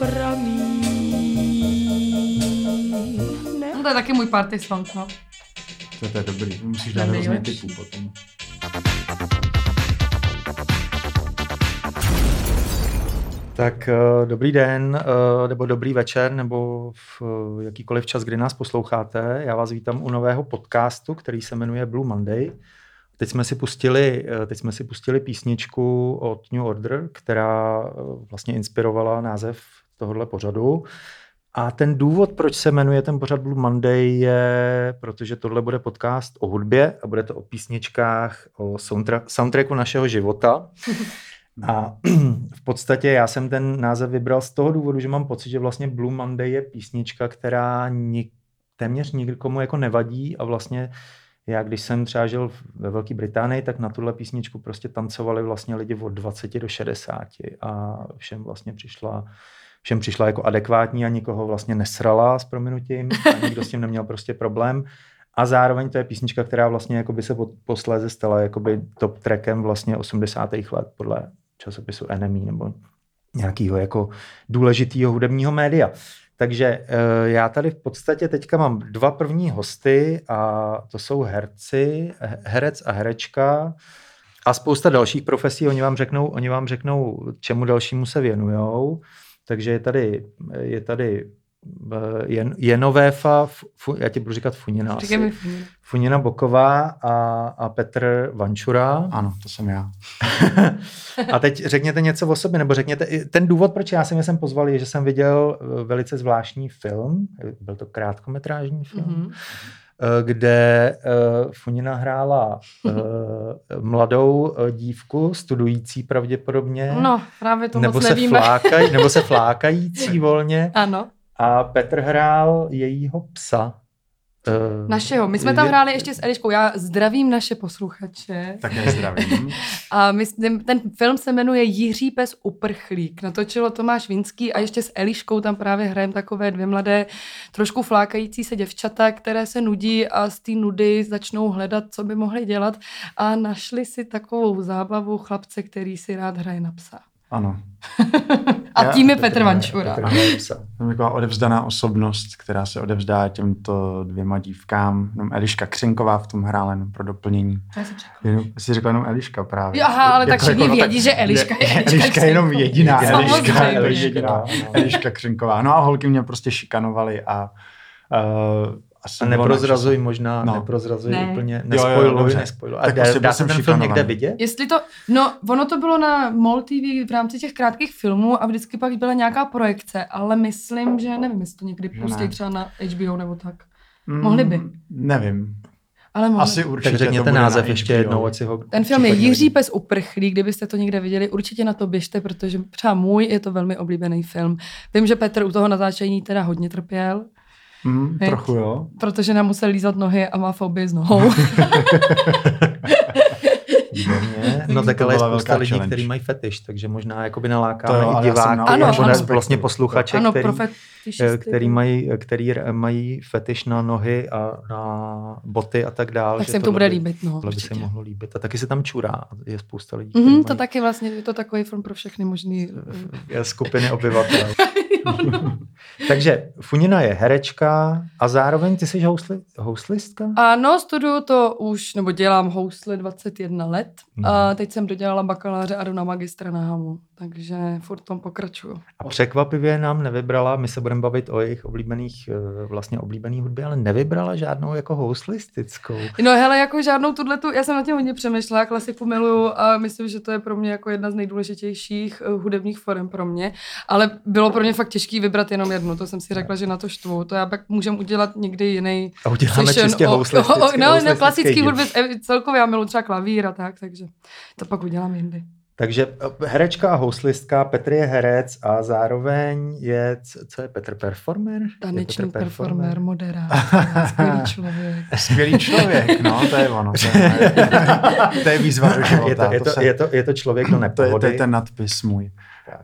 pramí. Ne? No to je taky můj party song, no. To, to je dobrý, musíš dát hrozně typů potom. Tak eh, dobrý den, eh, nebo dobrý večer, nebo v eh, jakýkoliv čas, kdy nás posloucháte. Já vás vítám u nového podcastu, který se jmenuje Blue Monday. Teď jsme si pustili, teď jsme si pustili písničku od New Order, která vlastně inspirovala název tohohle pořadu. A ten důvod, proč se jmenuje ten pořad Blue Monday, je, protože tohle bude podcast o hudbě a bude to o písničkách, o soundtra- soundtracku našeho života. A v podstatě já jsem ten název vybral z toho důvodu, že mám pocit, že vlastně Blue Monday je písnička, která nik, téměř nikomu jako nevadí a vlastně já, když jsem třeba žil ve Velké Británii, tak na tuhle písničku prostě tancovali vlastně lidi od 20 do 60 a všem vlastně přišla všem přišla jako adekvátní a nikoho vlastně nesrala s prominutím a nikdo s tím neměl prostě problém. A zároveň to je písnička, která vlastně jako by se po- posléze stala jakoby top trackem vlastně 80. let podle časopisu Enemy nebo nějakého jako důležitého hudebního média. Takže eh, já tady v podstatě teďka mám dva první hosty a to jsou herci, he- herec a herečka a spousta dalších profesí. Oni vám řeknou, oni vám řeknou čemu dalšímu se věnujou. Takže je tady, je tady eh, jen, Jenovéfa, fu, já ti budu říkat Funina Říkej asi. mi Funina. Funina Boková a, a Petr Vančura. Ano, to jsem já. A teď řekněte něco o sobě, nebo řekněte, ten důvod, proč já jsem je sem pozval, je, že jsem viděl eh, velice zvláštní film, byl to krátkometrážní film, Mhm. mm-hmm. Kde eh, Funina hrála eh, mladou eh, dívku, studující pravděpodobně, No, právě to nebo moc se, nevíme. flákaj, nebo se flákající volně Ano, a Petr hrál jejího psa. Eh, našeho. My jsme tam je- hráli ještě s Eliškou. Já zdravím naše posluchače. Také zdravím. A my, ten, ten film se jmenuje Jiří pes uprchlík. Natočilo Tomáš Vinský a ještě s Eliškou tam právě hrajeme takové dvě mladé, trošku flákající se děvčata, které se nudí a z té nudy začnou hledat, co by mohli dělat a našli si takovou zábavu chlapce, který si rád hraje na psa. Ano. A Já- tím je Petr Petr Vančura. Petr. Jsem taková odevzdaná osobnost, která se odevzdá těmto dvěma dívkám. Jenom Eliška Křenková v tom hrála jenom pro doplnění. Jenom, jsi řekla jenom Eliška právě. Jo, aha, ale tak všichni no, vědí, že Eliška je Eliška Eliška je jenom jediná. Samozřejmě. Eliška, je Eliška, jediná. no. Eliška Křenková. No a holky mě prostě šikanovali a uh, A jsem byl neprozrazuj možná, No. neprozrazuj Ne. úplně, nespojluj, dobře. nespojluj. A Tak dá, prostě byl dá se jsem ten film někde vidět? Jestli to, no, ono to bylo na MOL TV v rámci těch krátkých filmů a vždycky pak byla nějaká projekce, ale myslím, že nevím, jestli to někdy Že pustí ne. třeba na HBO nebo tak. Mm, Mohli by. Nevím. Ale mohli. Asi určitě Tak řekněte název na ještě jednou, ať si ho Ten film je Jiří pes uprchlík, kdybyste to někde viděli, určitě na to běžte, protože třeba můj je to velmi oblíbený film. Vím, že Petr u toho natáčení teda hodně trpěl, Mm, trochu jo. protože nám musel lízat nohy a má fobii z nohou. Výborně. No tak ale je byla spousta velká lidí, challenge. kteří mají fetiš, takže možná jakoby nalákáme To jo, i diváky, Ano, nebo ano. vlastně posluchače, ano, který, eh, který, mají, který r- mají fetiš na nohy a na boty a tak dále. Tak že se jim to bude by- líbit, no. Tohle by se mohlo líbit. A taky se tam čurá. Je spousta lidí, kteří Mhm, to mají taky vlastně, je to takový film pro všechny možný. je skupiny obyvatel. Takže Funina je herečka a zároveň ty jsi housli, houslistka? Ano, studuju to už, nebo dělám housle 21 let. Mhm. A teď jsem dodělala bakaláře a jdu na magistra na HAMu. Takže furt tom pokračuju. A překvapivě nám nevybrala, my se budeme bavit o jejich oblíbených, eh, vlastně oblíbených hudbě, ale nevybrala žádnou jako houslistickou. No hele, jako žádnou tuhle já jsem na tím hodně přemýšlela, klasiku miluju a myslím, že to je pro mě jako jedna z nejdůležitějších uh, hudebních forem pro mě, ale bylo pro mě fakt těžký vybrat jenom jednu, to jsem si řekla, že na to štvu, to já pak můžem udělat někdy jiný A uděláme čistě o- o- o- No, no, klasický hudby, eh, celkově já miluji třeba klavír a tak, takže to pak udělám jindy. Takže eh, herečka a houslistka, Petr je herec a zároveň je, co je Petr performer? Je Tanečný Petr performer, moderátor, skvělý člověk. Skvělý člověk, no, to je ono. To je, to je výzva do života. Je to, je, to, se- je, to, je to člověk do to, je, nepohody. to je ten nadpis můj.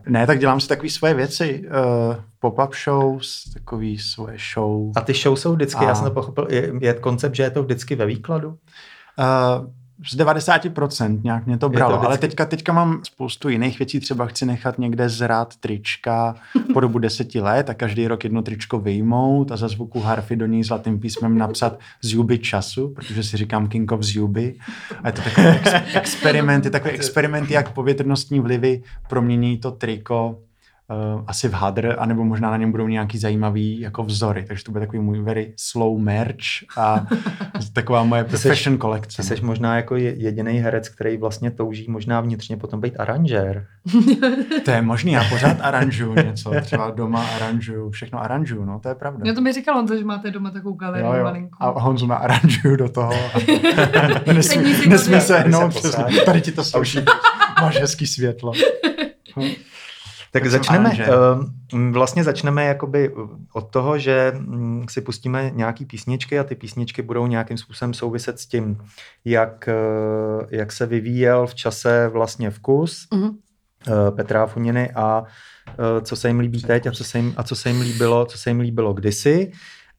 Ne, tak dělám si takové svoje věci. Uh, pop-up shows, takový svoje show. A ty show jsou vždycky, A- já jsem to pochopil, je, je koncept, že je to vždycky ve výkladu? Uh, z 90% nějak mě to bralo, to ale teďka, teďka mám spoustu jiných věcí, třeba chci nechat někde zrát trička po dobu deseti let a každý rok jedno tričko vyjmout a za zvuku harfy do ní zlatým písmem napsat z Juby času, protože si říkám King of Zuby a je to takový ex- experiment, je takový experiment, jak povětrnostní vlivy promění to triko uh, asi v hadr, anebo možná na něm budou nějaký zajímavý jako vzory, takže to bude takový můj very slow merch a taková moje Ty seš- fashion kolekce. Jsi možná jako jediný herec, který vlastně touží možná vnitřně potom být aranžér. To je možný, já pořád aranžuju něco, třeba doma aranžuju, všechno aranžuju, no to je pravda. Já to mi říkal Honza, že máte doma takovou galerii Jo, jo. malinkou. A Honzu na aranžuju do toho. A nesmí, nesmí to se hnout, přesně. Tady ti to slouží. Máš hezký světlo. Tak jsem začneme, aranžér. uh, vlastně začneme jakoby od toho, že mm, si pustíme nějaký písničky a ty písničky budou nějakým způsobem souviset s tím, jak, uh, jak se vyvíjel v čase vlastně vkus Mhm. uh, Petra Funiny a co se jim líbí teď a co se jim, a co se jim líbilo, co se jim líbilo kdysi.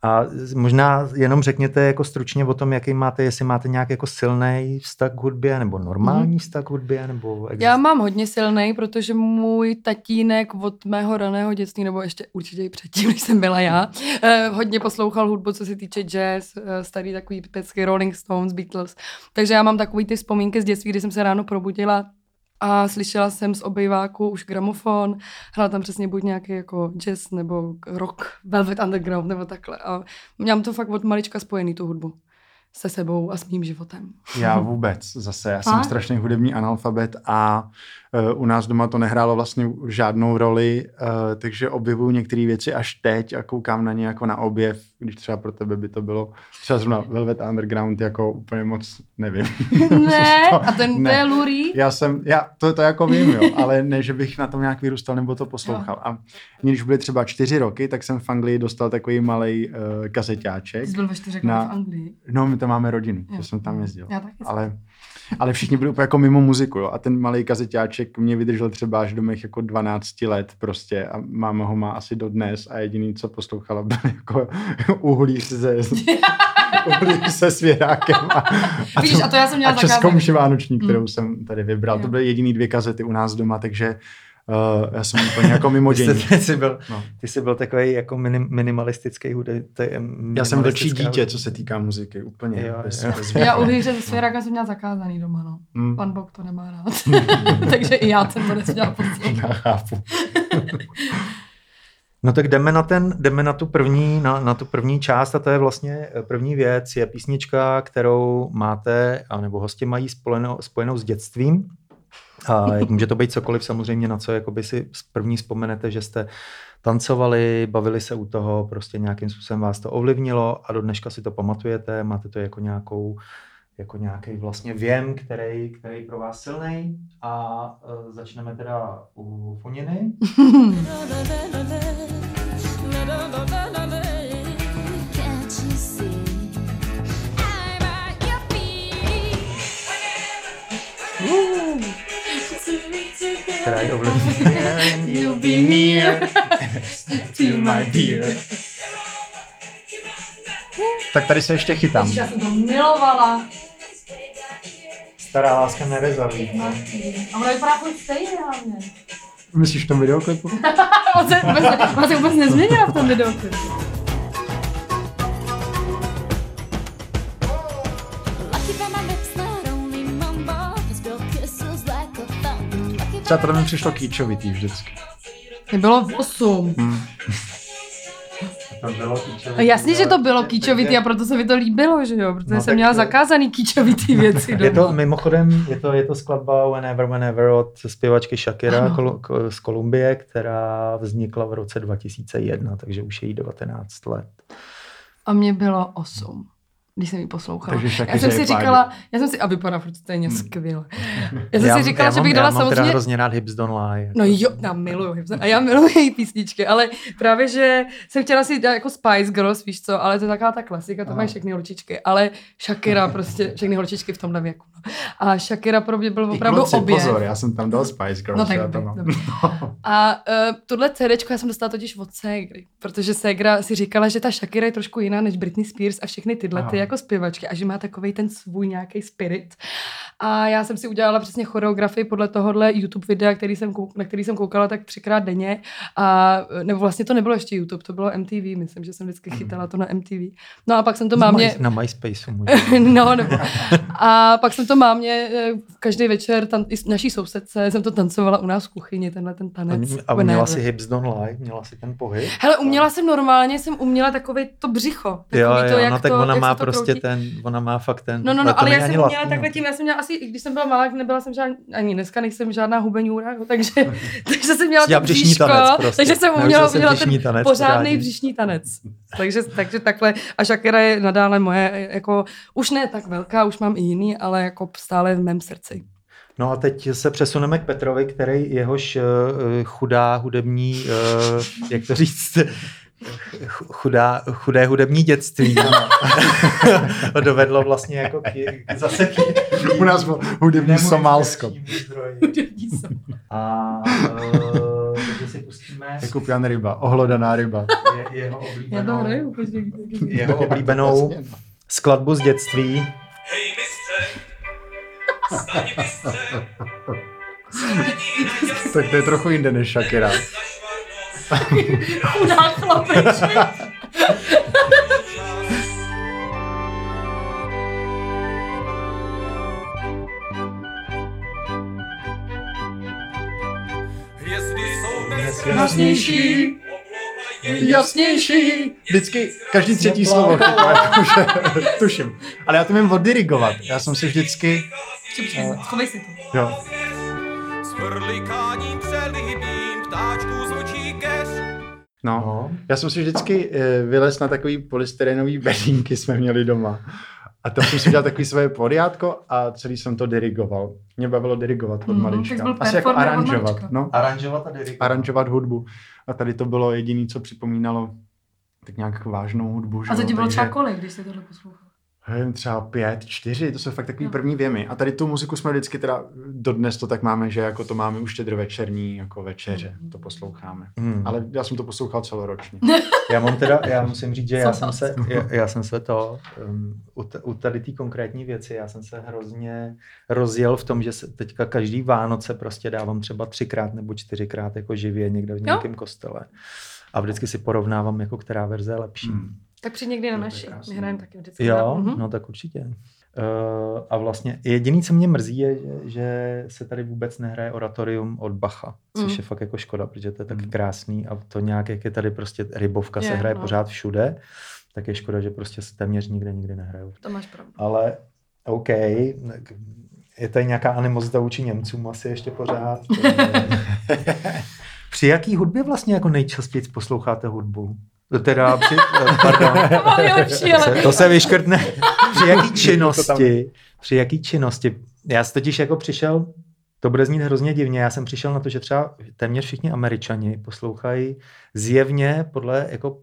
A možná jenom řekněte jako stručně o tom, jaký máte, jestli máte nějak jako silný vztah k hudbě, nebo normální vztah k hudbě, nebo Já mám hodně silný, protože můj tatínek od mého raného dětství, nebo ještě určitě i předtím, než jsem byla já, eh, hodně poslouchal hudbu, co se týče jazz, eh, starý takový pecky Rolling Stones, Beatles. Takže já mám takový ty vzpomínky z dětství, kdy jsem se ráno probudila a slyšela jsem z obejváku už gramofon, hrál tam přesně buď nějaký jako jazz nebo rock, Velvet Underground nebo takhle. A mám to fakt od malička spojený, tu hudbu se sebou a s mým životem. Já vůbec zase, já jsem Fakt? strašný hudební analfabet a uh, u nás doma to nehrálo vlastně žádnou roli, uh, takže objevuju některé věci až teď a koukám na ně jako na objev, když třeba pro tebe by to bylo třeba zrovna Velvet Underground jako úplně moc nevím. Ne, To- a ten to ne. je Lurie. Já jsem, já to, to jako vím, jo, ale ne, že bych na tom nějak vyrůstal nebo to poslouchal. A mě, když byly třeba čtyři roky, tak jsem v Anglii dostal takový malý uh, kazeťáček. Ty jsi byl ve čtyřech Na- v Anglii. No, my tam máme rodinu, Jo. že jsem tam jezdil. Já taky jsem. Ale, všichni byli úplně jako mimo muziku, jo. A ten malý kazeťáček mě vydržel třeba až do mých jako 12 let prostě a máma ho má asi dodnes a jediný, co poslouchala, byl jako uhlíř se, uhlíř se svěrákem a, a, Vidíš, a to já jsem měla a českou vánoční, kterou Mm. jsem tady vybral. Jo. To byly jediný dvě kazety u nás doma, takže uh, já jsem úplně jako mimo Ty dění. jsi, ty jsi byl, No. ty jsi byl takový jako minim, minimalistický hudeb. Já jsem vlčí dítě, co se týká muziky, úplně. Jo, bez, jo. bez Já východu. uhlíře ze jsem měla zakázaný doma, no. Mm. Pan Bok to nemá rád. Takže i já jsem to nesměla poslouchat. Já chápu. No tak jdeme na, ten, jdeme na, tu první, na, na tu první část a to je vlastně eh, první věc, je písnička, kterou máte, anebo hosti mají spojenou, spojenou s dětstvím. A může to být cokoliv samozřejmě, na co jakoby si první vzpomenete, že jste tancovali, bavili se u toho, prostě nějakým způsobem vás to ovlivnilo a do dneška si to pamatujete, máte to jako nějakou jako nějaký vlastně věm, který, který pro vás silný a uh, začneme teda u Foniny. která je ovlivnila. You'll be near to my dear. Tak tady se ještě chytám. Já jsem to milovala. Stará láska nerezaví. A ona vypadá furt stejně hlavně. Myslíš v tom videoklipu? On se ona se vůbec nezměnila v tom videu. Třeba tohle mi přišlo kýčovitý vždycky. Mě bylo 8. To bylo A jasně, že to bylo kýčovitý a proto se mi to líbilo, že jo? Protože No, jsem měla to- zakázaný kýčovitý věci Je to mimochodem, je to, je to skladba Whenever, Whenever od zpěvačky Shakira kol, k- z Kolumbie, která vznikla v roce 2001, takže už je jí 19 let. A mě bylo 8 když jsem ji poslouchala. Takže já jsem si říkala, já jsem si, a vypadá furt stejně Hmm. skvěle. Já jsem si říkala, já že mám, bych já dala mám teda samozřejmě hrozně rád Hips Don't Lie. No jo, já miluju Hipster. A já miluju její písničky, ale právě, že jsem chtěla si dát jako Spice Girls, víš co, ale to je taková ta klasika, to Aha. mají všechny holčičky, ale Shakira prostě, všechny holčičky v tomhle věku. No. A Shakira pro mě byl opravdu kluci, obě. pozor, já jsem tam dal Spice Girls. No tak já to mám. dobrý. A uh, tohle CD já jsem dostala totiž od Segry, protože Segra si říkala, že ta Shakira je trošku jiná než Britney Spears a všechny tyhle ty Aha. Jako zpěvačky a že má takový ten svůj nějaký spirit. A já jsem si udělala přesně choreografii podle tohohle YouTube videa, který jsem, na který jsem koukala tak třikrát denně. A, nebo vlastně to nebylo ještě YouTube, to bylo MTV, myslím, že jsem vždycky chytala to na MTV. No a pak jsem to mámě... Na MySpaceu možná. no, nebo. A pak jsem to mámě eh, každý večer, tam, i naší sousedce, jsem to tancovala u nás v kuchyni, tenhle ten tanec. A měla Whenever. si hips don't lie? Měla si ten pohyb? Hele, uměla jsem normálně, jsem uměla takový to břicho. Takový Jo, to, jo, jak no tak to, ona jak má to prostě kroutí. ten, ona má fakt ten. No, no, no, ale já jsem uměla latino. takhle tím, já jsem měla asi, i když jsem byla malá, nebyla jsem žádná, ani dneska nejsem žádná hubeňůra, jo, takže, takže jsem měla bříšní bříško, tanec prostě. takže jsem uměla udělat ten tanec pořádný bříšní tanec. Takže, takže takhle, a Shakira je nadále moje, jako, už ne tak velká, už mám i jiný, ale jako stále v mém srdci. No a teď se přesuneme k Petrovi, který jehož uh, chudá hudební, uh, jak to říct, chudá, chudé hudební dětství ho dovedlo vlastně jako k, zase k U nás bylo hudební Somálsko. A uh, takže si pustíme Jako pijan ryba, ohlodaná ryba. je, jeho, Já to oblíbenou, hraju, počkej. jeho oblíbenou skladbu z dětství. Hej, mistře, staň mistře, Tak to je trochu jinde než Shakira. Chudá chlapeček. Jasnější, Jasnější. Vždycky, každý třetí slovo. Tuším. Ale já to vím oddirigovat. Já jsem si vždycky... Schovej si to. Jo. s vrlikáním přelibím, ptáčků zvučí. No. No. Já jsem si vždycky eh, vylez na takový polystyrenový bedínky jsme měli doma. A tam jsem si udělal takový svoje poriádko a celý jsem to dirigoval. Mě bavilo dirigovat od malička. byl Asi jako aranžovat. No, Aranžovat a dirigovat. aranžovat hudbu. A tady to bylo jediné, co připomínalo tak nějak vážnou hudbu. že A to ti bylo takže- třeba kolik, když jsi tohle poslouchal? Nevím, třeba pět, čtyři, to jsou fakt takový No. první věmy. A tady tu muziku jsme vždycky teda, dodnes to tak máme, že jako to máme už štědrovečerní jako večeře, to posloucháme. Hmm. Ale já jsem to poslouchal celoročně. Já mám teda, já musím říct, že já jsem se, já, já jsem se to, um, u, t- u tady té konkrétní věci, já jsem se hrozně rozjel v tom, že se teďka každý Vánoce prostě dávám třeba třikrát nebo čtyřikrát jako živě někde v nějakém kostele. A vždycky si porovnávám, jako která verze je lepší. Hmm. Tak přijď někdy na naši. My hrajeme taky vždycky. Jo, Mhm. no tak určitě. Uh, a vlastně jediný, co mě mrzí, je, že, se tady vůbec nehraje oratorium od Bacha, což Mm. je fakt jako škoda, protože to je tak Mm. krásný a to nějak, jak je tady prostě rybovka, se Je, hraje no. pořád všude, tak je škoda, že prostě se téměř nikde nikdy nehrajou. To máš pravdu. Ale OK, je tady nějaká animozita vůči Němcům asi ještě pořád. Při jaký hudbě vlastně jako nejčastěji posloucháte hudbu? Teda při, pardon, To se, to se vyškrtne. Při jaký To činnosti, při jaký činnosti, já jsem totiž jako přišel, to bude znít hrozně divně, já jsem přišel na to, že třeba téměř všichni američani poslouchají zjevně podle jako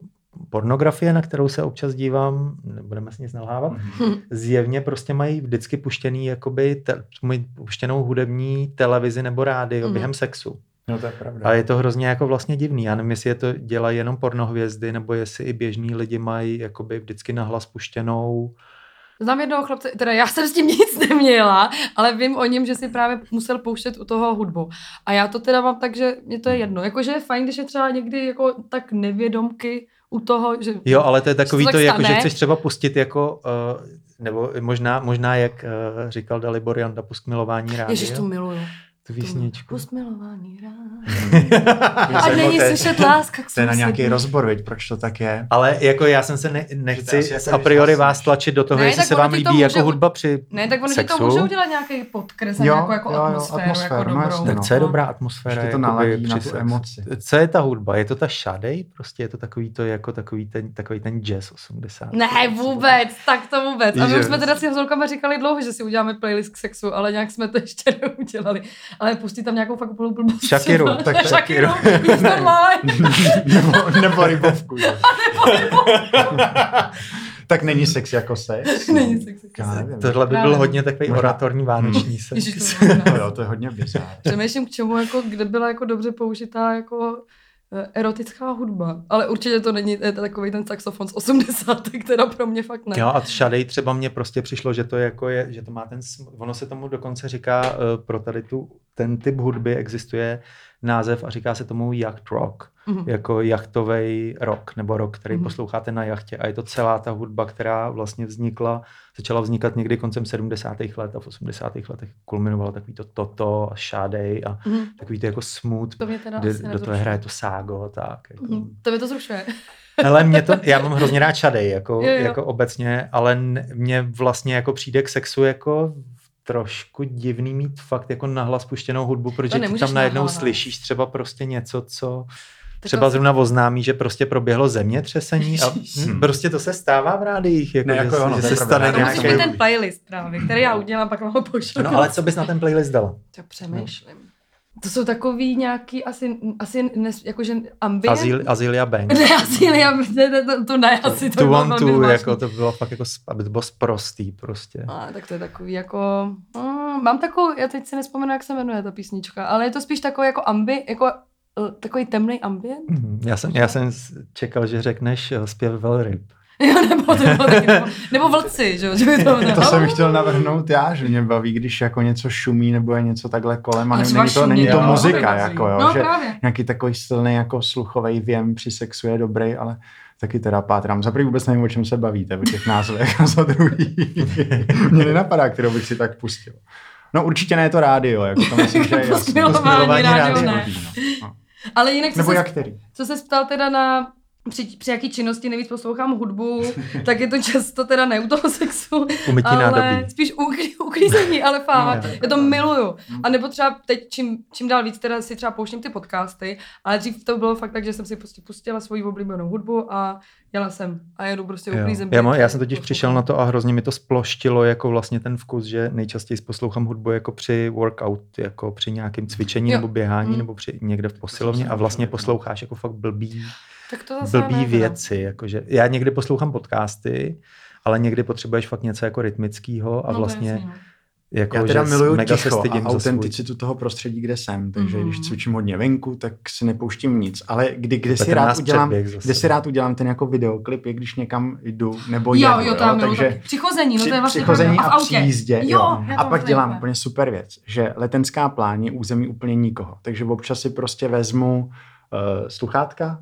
pornografie, na kterou se občas dívám, nebudeme si nic nalhávat, zjevně prostě mají vždycky puštěný, jakoby, te, puštěnou hudební televizi nebo rádio Mhm. během sexu. No to je pravda. A je to hrozně jako vlastně divný. Já nevím, jestli je to dělají jenom pornohvězdy, nebo jestli i běžní lidi mají jakoby vždycky nahlas puštěnou. Znám jednoho chlapce, teda já jsem s tím nic neměla, ale vím o něm, že si právě musel pouštět u toho hudbu. A já to teda mám tak, že mě to je jedno. Jakože je fajn, když je třeba někdy jako tak nevědomky u toho, že... Jo, ale to je takový Že to, jako, že chceš třeba pustit jako, uh, nebo možná, možná jak uh, říkal Dalibor Janda, pust milování rádi. Ježiš, to miluju. Tu písničku. Pust milování rád. Mě A není slyšet láska k To je na nějaký rozbor, viď, proč to tak je. Ale jako já jsem se ne, nechci jako a priori vás tlačit do toho, Ne, jestli se ono vám líbí jako může- hudba při Ne, tak oni ti sexu. to můžou dělat nějaký podkres, Jo, nějakou jako jo, jo, atmosféru, atmosféru, jako no dobrou. jasně, Tak no. co je dobrá atmosféra? Že to naladí na tu emoci. Co je ta hudba? Je to ta šadej? Prostě je to takový to, jako takový ten, takový ten jazz 80. Ne, vůbec, tak to vůbec. A my už jsme teda si s holkama říkali dlouho, že si uděláme playlist k sexu, ale nějak jsme to ještě neudělali. Ale pustí tam nějakou fakt úplnou blbost. Shakiru, třeba. tak Shakiru. Normálně. nebo, nebo rybovku. že? tak není sex jako sex? Není sex jako Já sex. nevím. Tohle by byl Právě. hodně takový Možná- oratorní vánoční sex. Ježiš, to No jo, to je hodně bizár. Přemýšlím, k čemu, jako, kde byla jako dobře použitá jako Erotická hudba, ale určitě to není eh, takový ten saxofon z 80. teda pro mě fakt ne. Jo, a Shadej třeba mně prostě přišlo, že to, jako je, že to má ten, ono se tomu dokonce říká, uh, pro tady tu, ten typ hudby existuje název a říká se tomu yacht rock, Mhm. jako jachtový rock, nebo rock, který Mhm. posloucháte na jachtě a je to celá ta hudba, která vlastně vznikla, začala vznikat někdy koncem 70. let a v 80. letech kulminovalo takový to Toto a Shadej a Mhm. takový to jako smooth, To mě teda kde asi do toho hraje to ságo, tak. Jako. Mhm. To mě to zrušuje. Ale mě to, já mám hrozně rád šadej, jako, Jo, jo. jako obecně, ale mně vlastně jako přijde k sexu jako trošku divný mít fakt jako nahlas puštěnou hudbu, protože ty tam najednou nahlas. slyšíš třeba prostě něco, co To třeba to- zrovna oznámí, že prostě proběhlo zemětřesení a hm, prostě to se stává v rádiích, jako, Ne, že, jako se- ono, že to je se stane To To musíš nějaký- ten playlist právě, který já udělám, pak vám ho pošlu. No ale co bys na ten playlist dala? Tak přemýšlím. To jsou takový nějaký asi, asi nes, jakože ambient. Azil, Azilia Bank. Ne, ne, ne, ne, to, to ne, asi to Tu bylo on velmi tu, zvláštní. jako to bylo fakt jako, aby to bylo sprostý prostě. A, tak to je takový jako, mm, mám takovou, já teď si nespomenu, jak se jmenuje ta písnička, ale je to spíš takový jako ambi, jako eh, takový temný ambient. Mhm, Já jsem, já jsem čekal, že řekneš eh, zpěv velryb. Jo, nebo, nebo, nebo, nebo vlci, že, že by to, To jsem chtěl navrhnout já, že mě baví, když jako něco šumí nebo je něco takhle kolem a třeba není to, není to muzika, jako jo, No že právě. nějaký takový silný jako sluchový věm při sexu je dobrý, ale taky teda pátrám. Za prvý vůbec nevím, o čem se bavíte, o těch názvech a za druhý mě nenapadá, kterou bych si tak pustil. No určitě ne to rádio, jako to myslím, že je jasný. To smilování rádio ne. rádiový, no. No. Ale jinak, co Nebo se, jak který? co se ptal teda na při, při jaký činnosti nejvíc poslouchám hudbu, tak je to často teda ne u toho sexu, U mytí ale nádobí. spíš uklízení, ale fakt, No, já to miluju. A nebo třeba teď čím, čím dál víc teda si třeba pouštím ty podcasty, ale dřív to bylo fakt tak, že jsem si prostě pustila svoji oblíbenou hudbu a jela jsem a jedu prostě Jo. uklízem. Já, má, já jsem totiž poslouchám. přišel na to a hrozně mi to sploštilo jako vlastně ten vkus, že nejčastěji poslouchám hudbu jako při workout, jako při nějakém cvičení Jo. nebo běhání Mm. nebo při někde v posilovně a vlastně posloucháš jako fakt blbý, Tak to zase blbý ne, teda. věci. Jakože já někdy poslouchám podcasty, ale někdy potřebuješ fakt něco jako rytmického a No, to vlastně jasně, no. jako, Já teda že miluju mega se ticho stydím a svůj. autenticitu toho prostředí, kde jsem, takže Mhm. když cvičím hodně venku, tak si nepouštím nic. Ale kdy, kdy, si rád udělám, kde si rád udělám ten jako videoklip, je když někam jdu nebo Jo, jedu, jo, tam miluju takže taky. Přichození, no to je vlastně přichození a, v autě. při jízdě, Jo, jo. A to pak mám dělám úplně. úplně super věc, že letenská plán je území úplně nikoho. Takže občas si prostě vezmu uh, sluchátka,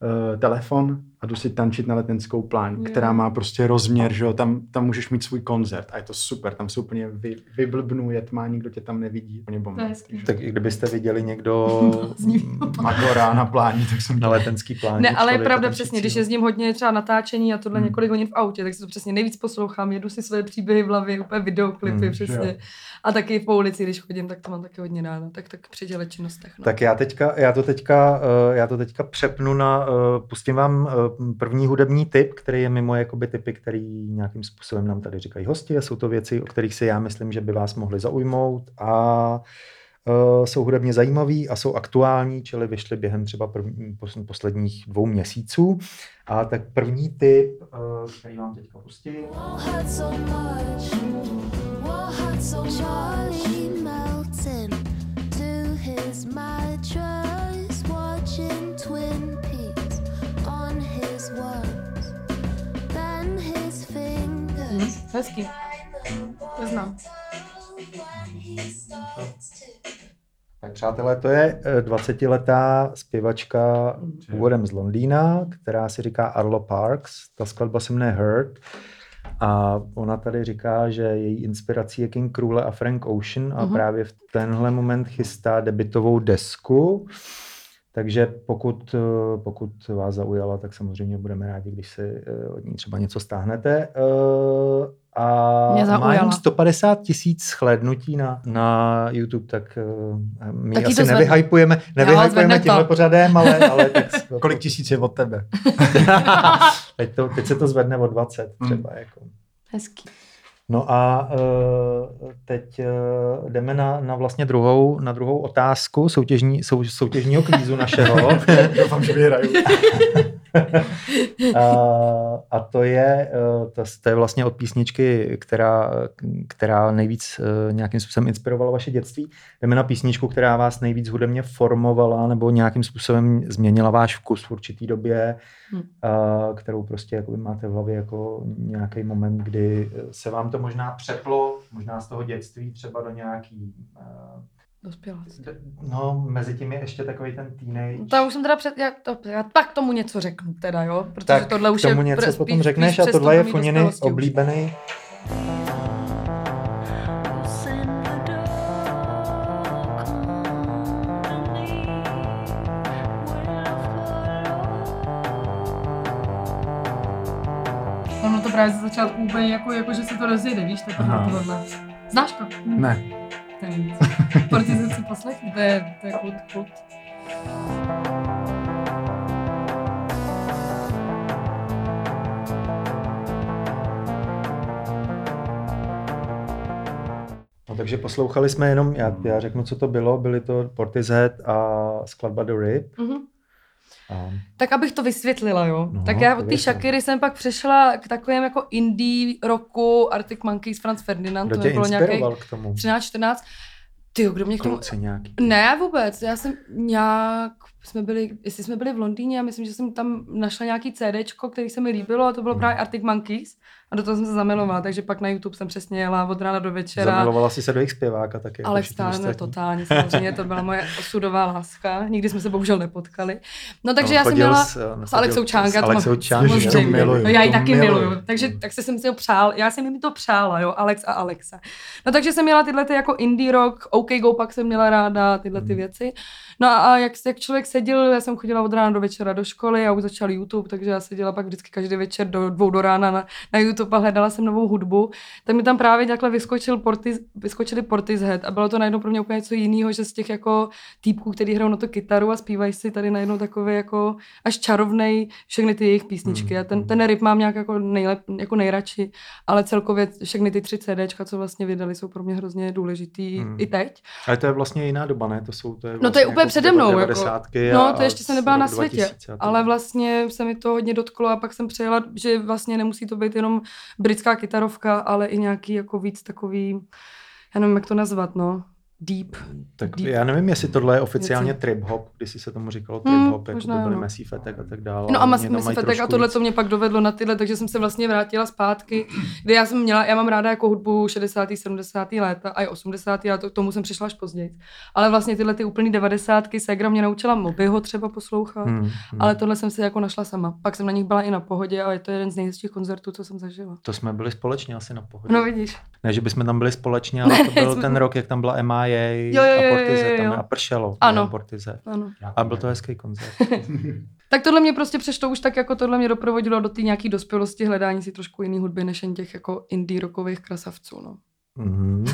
uh, telefon a jdu si tančit na letenskou plán, Jo. která má prostě rozměr, že jo, tam, tam můžeš mít svůj koncert a je to super, tam se úplně vy, vyblbnu, je tma, nikdo tě tam nevidí, úplně bomba. Je. Tak i kdybyste viděli někdo Magora na pláni, tak jsem na letenský plán. Ne, ale je pravda přesně, když jezdím hodně třeba natáčení a tohle Hmm. několik hodin v autě, tak si to přesně nejvíc poslouchám, jedu si své příběhy v hlavě, úplně videoklipy Hmm, přesně. jo. A taky po ulici, když chodím, tak to mám taky hodně ráda. Tak tak při těle činnostech. No. Tak já teďka, já to teďka, eh, já to teďka přepnu na, eh, pustím vám eh, první hudební tip, který je mimo jakoby typy, který nějakým způsobem nám tady říkají hosti a jsou to věci, o kterých si já myslím, že by vás mohly zaujmout a eh, jsou hudebně zajímavý a jsou aktuální, čili vyšly během třeba první, pos- posledních dvou měsíců. A tak první tip, eh, který vám teďka pustím, melting to his mattress, watching hezký. To znám. Tak přátelé, to je eh, 20-letá zpěvačka původem z Londýna, která si říká Arlo Parks. Ta skladba se jmenuje Hurt. A ona tady říká, že její inspirací je King Krule a Frank Ocean a Mhm. právě v tenhle moment chystá debitovou desku. Takže pokud, eh, pokud vás zaujala, tak samozřejmě budeme rádi, když si eh, od ní třeba něco stáhnete. A Mě má zaujala. jenom 150 tisíc shlédnutí na, na YouTube, tak eh, my Tak asi nevyhypujeme, nevyhypujeme zvedne to. tímhle pořadem, ale, ale tak, Kolik tisíc je od tebe? teď, to, teď se to zvedne o 20 třeba. Jako. Hezký. No a uh, teď uh, jdeme na, na vlastně druhou, na druhou otázku soutěžní, sou, soutěžního kvízu našeho. Doufám, že vyhraju. a, a to je, eh, to, to je vlastně od písničky, která, která nejvíc eh, nějakým způsobem inspirovala vaše dětství. Jdeme na písničku, která vás nejvíc hudebně formovala nebo nějakým způsobem změnila váš vkus v určitý době, Hmm. a, kterou prostě jakoby máte v hlavě jako nějaký moment, kdy se vám to možná přeplo, možná z toho dětství třeba do nějaký No, mezi tím je ještě takový ten teenage. Tam už jsem teda před, já, to, já tak tomu něco řeknu teda, jo, protože tak tohle už k tomu je něco pr- potom řekneš a tohle je Funiny oblíbený. Ono to právě ze začátku úplně jako, jako že se to rozjede, víš, tak tohle. Znáš to? Ne. Nic. Protože si poslechni, to je, to je kult, kult. No, takže poslouchali jsme jenom, já, já řeknu, co to bylo, byly to Portishead a skladba The Rip. Mhm. A, Tak abych to vysvětlila, jo. No, tak já od té. Shakiry jsem pak přešla k takovým jako indie roku Arctic Monkeys, Franz Ferdinand, kdo to bylo tomu? 13, 14. Ty, kdo mě k tomu... Kluci nějaký. Ne, vůbec. Já jsem nějak, jsme byli, jestli jsme byli v Londýně, já myslím, že jsem tam našla nějaký CDčko, který se mi líbilo a to bylo právě Arctic Monkeys a do toho jsem se zamilovala, takže pak na YouTube jsem přesně jela od rána do večera. Zamilovala jsi se do jejich zpěváka taky. jako Turner, ostatní. totálně, samozřejmě, to byla moje osudová láska. Nikdy jsme se bohužel nepotkali. No takže On já jsem měla... s, eh, S Alexou Čánga. S Alexou. Ježiš, to miluju, No, já ji taky miluju. miluju. Takže tak se jsem si ho přál. Já jsem jim to přála, jo, Alex a Alexa. No takže jsem měla tyhle ty jako indie rock, OK Go pak jsem měla ráda, tyhle ty Hmm. věci. No a, a jak, jak člověk seděl, já jsem chodila od rána do večera do školy a už začal YouTube, takže já seděla pak vždycky každý večer do dvou do rána na, na YouTube a hledala jsem novou hudbu. Tak mi tam právě takhle vyskočil Portis, vyskočili Portishead a bylo to najednou pro mě úplně něco jiného, že z těch jako týpků, který hrajou na to kytaru a zpívají si tady najednou takový jako až čarovnej všechny ty jejich písničky. Mm, A ten, mm. ten rip mám nějak jako, nejlep, jako nejradši, ale celkově všechny ty tři CDčka, co vlastně vydali, jsou pro mě hrozně důležitý Mm. i teď. Ale to je vlastně jiná doba, ne? To jsou, to je No to je vlastně úplně přede mnou, jako- 90. No, to ještě jsem nebyla na světě, 2000 a tak. ale vlastně se mi to hodně dotklo a pak jsem přejela, že vlastně nemusí to být jenom britská kytarovka, ale i nějaký jako víc takový, já nevím, jak to nazvat, no, deep. Tak deep já nevím, jestli tohle je oficiálně věci. trip hop, když si se tomu říkalo trip Hmm, hop, jako by byly. Massive Attack a tak dále. No a Massive Attack a tohle to mě pak dovedlo na tyhle, takže jsem se vlastně vrátila zpátky, kde já jsem měla, já mám ráda jako hudbu 60. 70. léta a i 80. a to, k tomu jsem přišla až později. Ale vlastně tyhle ty úplný 90. Segra mě naučila Mobyho třeba poslouchat. Hmm, hmm. Ale tohle jsem si jako našla sama. Pak jsem na nich byla i na pohodě a je to jeden z nejhezčích koncertů, co jsem zažila. To jsme byli společně asi na pohodě. No vidíš. Ne, že bychom tam byli společně, ale to byl ten rok, jak tam byla MIA Jo, jo, jo, a jo, Portize, jo, tam jo. a pršelo. Ano. Portize. Ano. A byl to hezký koncert. Tak tohle mě prostě přesto už tak jako tohle mě doprovodilo do té nějaký dospělosti hledání si trošku jiný hudby než jen těch jako indie rockových krasavců. No. Mhm.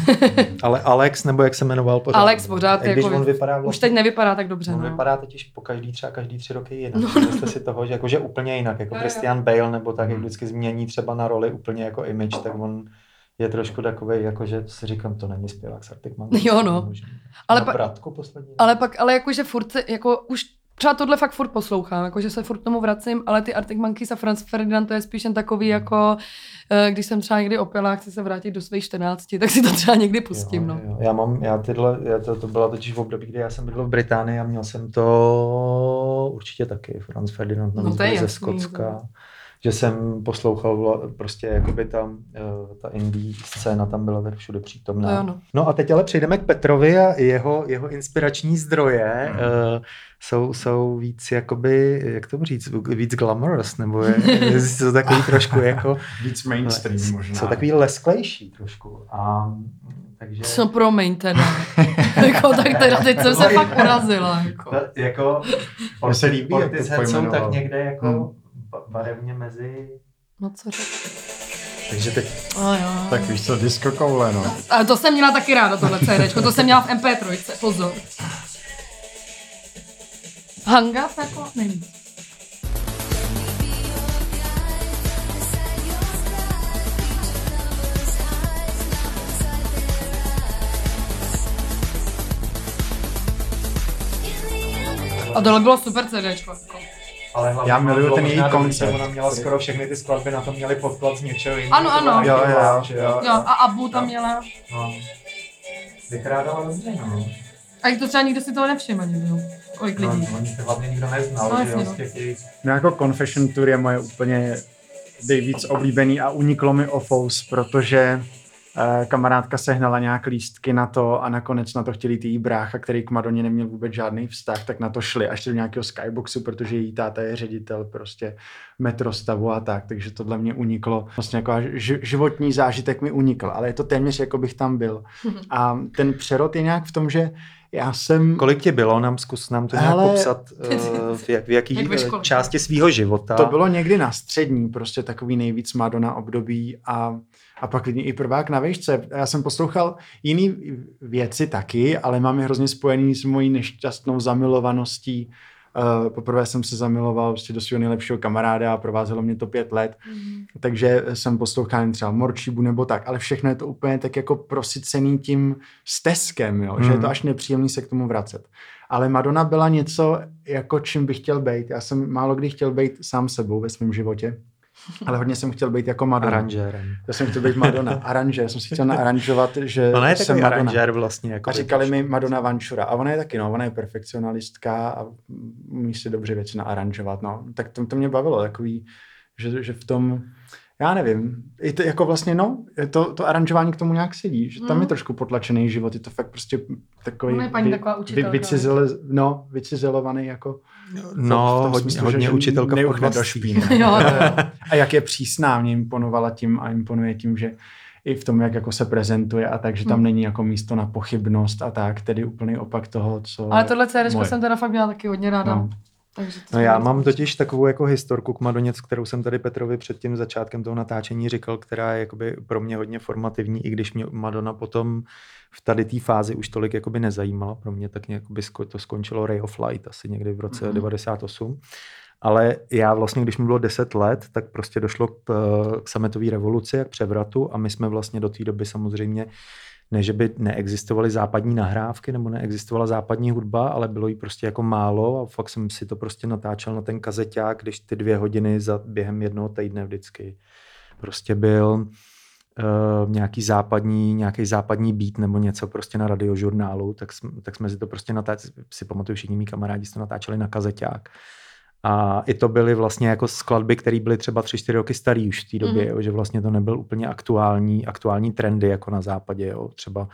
Ale Alex, nebo jak se jmenoval pořád? Alex pořád když jako- on vypadá Už vlastně, teď nevypadá tak dobře. On No. vypadá totiž po každý třeba každý tři roky jinak. No. Myslíte si toho, že, jako, že úplně jinak, jako Jo, jo. Christian Bale, nebo tak, jak vždycky změní třeba na roli úplně jako image, tak on je trošku takový, jako že si říkám, to není zpěvák s Arctic Monkeys. Jo, no. Ale pa- bratku poslední. Ale pak, ale jakože furt se, jako už třeba tohle fakt furt poslouchám, jakože se furt k tomu vracím, ale ty Arctic Monkeys a Franz Ferdinand to je spíš jen takový jako, eh, když jsem třeba někdy opila a chci se vrátit do svých 14, tak si to třeba někdy pustím, no. Jo, jo. Já mám, já tyhle, já to, to byla totiž v období, kdy já jsem bydlel v Británii a měl jsem to určitě taky, Franz Ferdinand, No to je byl ze jasný, Skotska. Že jsem poslouchal prostě jakoby tam, eh, ta indie scéna tam byla tak všude přítomná. To jo, no. No a teď ale přejdeme k Petrovi a jeho, jeho inspirační zdroje Mhm. uh, jsou, jsou víc jakoby, jak to říct, víc glamorous, nebo je, je, jsou takový trošku jako, Víc mainstream možná. jsou takový lesklejší trošku. A, mm, takže... Co promiň teda. jako, tak teda teď jsem se fakt urazila. Jako. To, jako, Mně se líbí, jak to jsou tak někde jako Hmm. Ba- barevně mezi... No co? Takže teď A jo. Tak víš co, disco koule, no. A to jsem měla taky ráda, tohle CDčko, to jsem měla v MP3, pozor. Hanga jako? Nevím. A tohle bylo super CDčko. Jako. Ale hlavně Já miluju ten její koncept. že Ona měla skoro všechny ty skladby na to měly podklad z něčeho jiného. Ano, ano. Jo, jo, jo, že jo. Jo, a Abu tam měla. No. Vykrádala dobře, no. A jak to třeba nikdo si toho nevšiml ani, jo? Kolik no. lidí. Oni to hlavně nikdo neznal, No, že jo, no. z těch jejich... No jako Confession Tour je moje úplně nejvíc oblíbený a uniklo mi Ofous, protože kamarádka sehnala nějak lístky na to a nakonec na to chtěli ty její brácha, který k Madoně neměl vůbec žádný vztah, tak na to šli až do nějakého skyboxu, protože její táta je ředitel prostě metrostavu a tak, takže tohle mě uniklo. Vlastně jako ži- životní zážitek mi unikl, ale je to téměř jako bych tam byl. A ten přerod je nějak v tom, že já jsem... Kolik ti bylo? Nám zkus nám to nějak popsat, eh, v, jak, v jaký Jak eh, části svého života. To bylo někdy na střední, prostě takový nejvíc Madonna období a, a pak i prvák na výšce. Já jsem poslouchal jiný věci taky, ale mám je hrozně spojený s mojí nešťastnou zamilovaností. Uh, poprvé jsem se zamiloval prostě do svého nejlepšího kamaráda a provázelo mě to pět let, takže jsem poslouchal třeba Morčíbu nebo tak, ale všechno je to úplně tak jako prosycený tím steskem, jo? že je to Mhm. až nepříjemný se k tomu vracet. Ale Madonna byla něco, jako čím bych chtěl být. Já jsem málo kdy chtěl být sám sebou ve svém životě, ale hodně jsem chtěl být jako Madonna. aranžérem. Já jsem chtěl být Madonna. Aranžér. Jsem si chtěl naaranžovat, že Ona je jsem Madonna. aranžér vlastně. Jako A říkali mi Madonna Vančura. A ona je taky, no, ona je perfekcionalistka a umí si dobře věci naaranžovat, no. Tak to, to mě bavilo, takový, že, že v tom, já nevím, je to jako vlastně, no, je to, to aranžování k tomu nějak sedí, že tam Mm. je trošku potlačený život, je to fakt prostě takový paní taková učitelka, vycizele, no, vycizelovaný jako No, v tom hodně, smyslu, hodně že učitelka neuchne do špíny. Jo. A jak je přísná, mě imponovala tím a imponuje tím, že i v tom, jak jako se prezentuje a tak, že tam Hmm. není jako místo na pochybnost a tak, tedy úplný opak toho, co Ale tohle moje. jsem teda fakt měla taky hodně ráda. No. Takže No já mám totiž takovou jako historku k Madoně, kterou jsem tady Petrovi před tím začátkem toho natáčení říkal, která je jakoby pro mě hodně formativní, i když mě Madonna potom v tady té fázi už tolik jakoby nezajímala. Pro mě tak jakoby to skončilo Ray of Light asi někdy v roce Mhm. 98. Ale já vlastně, když mi bylo 10 let, tak prostě došlo k, eh, k sametové revoluci a k převratu a my jsme vlastně do té doby samozřejmě ne, že by neexistovaly západní nahrávky nebo neexistovala západní hudba, ale bylo jí prostě jako málo a fakt jsem si to prostě natáčel na ten kazeťák, když ty dvě hodiny za během jednoho týdne vždycky prostě byl uh, nějaký západní, nějaký západní beat nebo něco prostě na radiožurnálu, tak, jsme, tak jsme si to prostě natáčeli, si pamatuju všichni mý kamarádi si to natáčeli na kazeťák. A i to byly vlastně jako skladby, které byly třeba 3-4 roky starý už v té době, mm. jo, že vlastně to nebyl úplně aktuální, aktuální trendy jako na západě. Jo. Třeba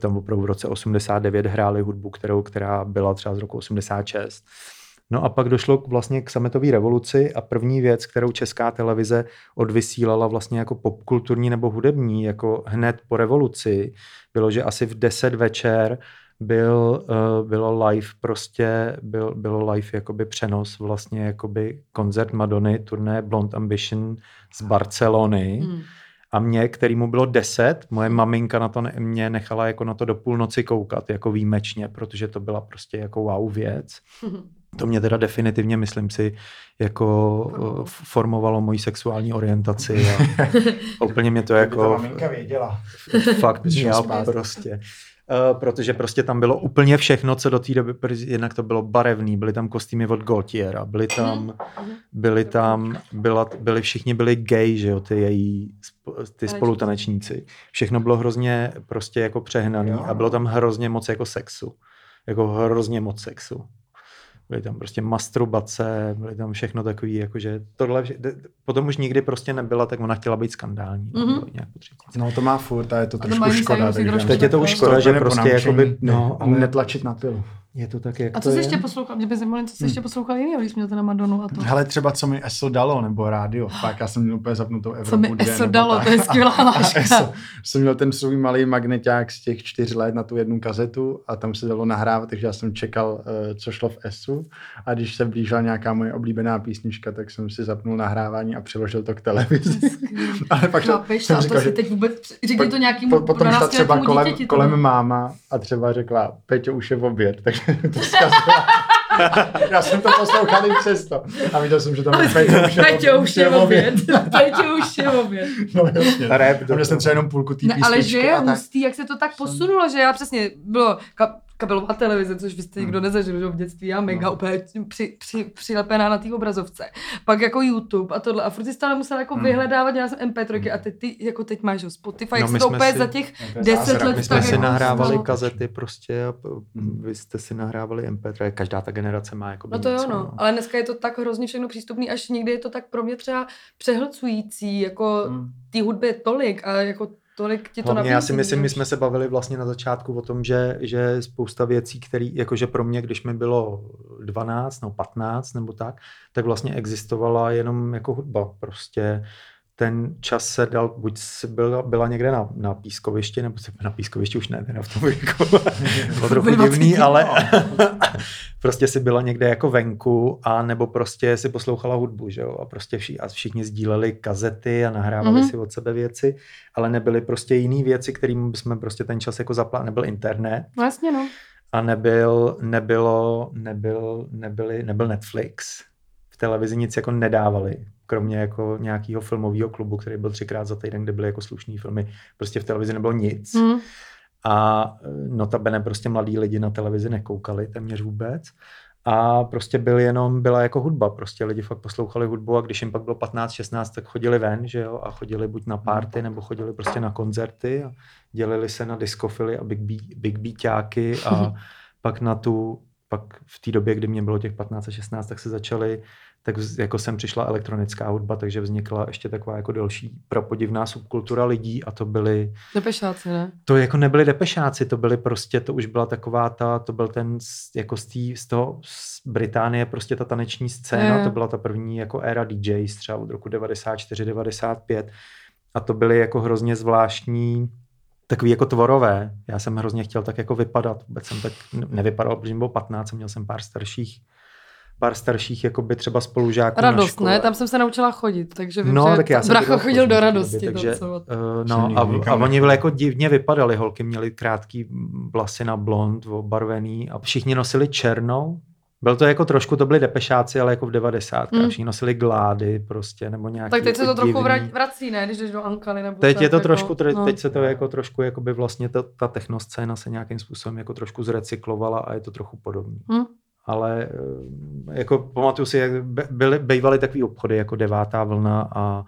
tam opravdu v roce 89 hráli hudbu, kterou, která byla třeba z roku 86. No a pak došlo k, vlastně k sametové revoluci a první věc, kterou česká televize odvysílala vlastně jako popkulturní nebo hudební, jako hned po revoluci, bylo, že asi v 10 večer byl, uh, bylo live prostě, byl, bylo live jakoby přenos vlastně jakoby koncert Madony, turné Blonde Ambition z Barcelony. Hmm. A mě, který mu bylo 10, moje maminka na to ne, mě nechala jako na to do půlnoci koukat, jako výjimečně, protože to byla prostě jako wow věc. To mě teda definitivně, myslím si, jako Formovalo. uh, formovalo moji sexuální orientaci a, úplně mě to Kdyby jako to maminka věděla. fakt měl prostě. Uh, protože prostě tam bylo úplně všechno, co do té doby, protože jednak to bylo barevný, byly tam kostýmy od Gaultiera, byly tam, byly tam, byla, byli všichni byli gay, že jo, ty její, ty Tanečníci. spolutanečníci. Všechno bylo hrozně prostě jako přehnaný a bylo tam hrozně moc jako sexu. Jako hrozně moc sexu. Byly tam prostě masturbace, byly tam všechno takový, jakože tohle, vše- potom už nikdy prostě nebyla, tak ona chtěla být skandální. Mhm. Mm-hmm. Nějak. No to má furt a je to to trošku škoda. takže Teď je to už škoda, že prostě jakoby, no, ale netlačit na pilu. Je to tak, jak A to co jsi je. ještě poslouchal? Mě by zajímalo, co jsi ještě poslouchal jiného, když měl to na Madonu a to. Hele, třeba co mi ESO dalo, nebo rádio, fakt, já jsem měl úplně zapnutou Evropu Co mi dvě, ESO dalo, tak. to je skvělá A hláška. ESO, jsem měl ten svůj malý magneták z těch čtyř let na tu jednu kazetu a tam se dalo nahrávat, takže já jsem čekal, eh, co šlo v ESu a když se blížila nějaká moje oblíbená písnička, tak jsem si zapnul nahrávání a přiložil to k televizi. Ale pak Chápeš, jsem to říkal, si že teď vůbec, řekni pak- to nějakým po, potom šla třeba 12letýmu kolem, to kolem máma a třeba řekla, Peťo, už je v oběd, takže to zkazila. Já jsem to poslouchal i přesto. A viděl jsem, že tam je Peťo, už je Peťo už je oběd. No, Peťo už je oběd. no jasně. Rap A měl jsem třeba jenom půlku té Ne, ale že je hustý, jak se to tak posunulo, že já přesně bylo ka- kabelová televize, což vy jste nikdo nezažil že, jo, v dětství, já mega No. úplně při, při, přilepená na té obrazovce. Pak jako YouTube a tohle. A furt si stále musela jako Hmm. vyhledávat, dělala jsem MP3 a teď ty, jako teď máš jo, Spotify, No, jak my jsme si- za těch to je 10 zázrak. let My jsme si jako nahrávali stalo. kazety prostě a Hmm. vy jste si nahrávali MP3, každá ta generace má jako No to jo, něco, no. Ale dneska je to tak hrozně všechno přístupný, až někdy je to tak pro mě třeba přehlcující, jako Hmm. té hudby je tolik a jako tolik ti to Hlavně já si myslím, my jsme se bavili vlastně na začátku o tom, že, že spousta věcí, které, jakože pro mě, když mi bylo 12 nebo 15 nebo tak, tak vlastně existovala jenom jako hudba. Prostě ten čas se dal, buď si byla, byla někde na, na pískovišti, nebo se na pískovišti už ne, teda v tom věku, bylo trochu Ve 20, divný, ale no. prostě si byla někde jako venku a nebo prostě si poslouchala hudbu, že jo, a prostě vši, a všichni sdíleli kazety a nahrávali Mhm. si od sebe věci, ale nebyly prostě jiné věci, kterým bychom prostě ten čas jako zapla, nebyl internet jasně, no. a nebyl, nebylo, nebyl, nebyli, nebyl Netflix. V televizi nic jako nedávali, kromě jako nějakého filmového klubu, který byl třikrát za týden, kde byly jako slušný filmy. Prostě v televizi nebylo nic. Hm. A eh, notabene prostě mladí lidi na televizi nekoukali téměř vůbec. A prostě byl jenom, byla jako hudba, prostě lidi fakt poslouchali hudbu a když jim pak bylo 15-16, tak chodili ven, že jo, a chodili buď na party, nebo chodili prostě na koncerty a dělili se na diskofily a big, beat, big beatáky a pak na tu, pak v té době, kdy mě bylo těch 15 a 16, tak se začaly, tak jako sem přišla elektronická hudba, takže vznikla ještě taková jako další prapodivná subkultura lidí a to byly Depešáci, ne? to jako nebyli depešáci, to byly prostě, to už byla taková ta, to byl ten jako z, tý, z toho z Británie prostě ta taneční scéna, Je. to byla ta první jako éra DJs třeba od roku 94, 95 a to byly jako hrozně zvláštní takový jako tvorové. Já jsem hrozně chtěl tak jako vypadat, vůbec jsem tak ne- nevypadal, protože mi bylo 15 a měl jsem pár starších pár starších jakoby třeba spolužáků na Radost, škole. ne? Tam jsem se naučila chodit, takže vím, No, že tak já jsem bracho chodil do radosti. době, takže, to, co... uh, no, a, a oni nechodil. jako divně vypadali, holky měly krátký vlasy na blond, obarvený a všichni nosili černou. Byl to jako trošku, to byli depešáci, ale jako v 90. Mm. Mm. Všichni nosili glády prostě, nebo nějaký Tak teď se jako to trochu divný- vrať, vrací, ne? Když jdeš do Ankaly nebo Teď tak, je to jako, trošku, tro- no. teď se to jako trošku, jakoby vlastně ta, ta technoscéna se nějakým způsobem jako trošku zrecyklovala a je to trochu podobný. Hm. Ale eh, jako pamatuju si, jak by- byly, bývaly takový obchody jako devátá vlna a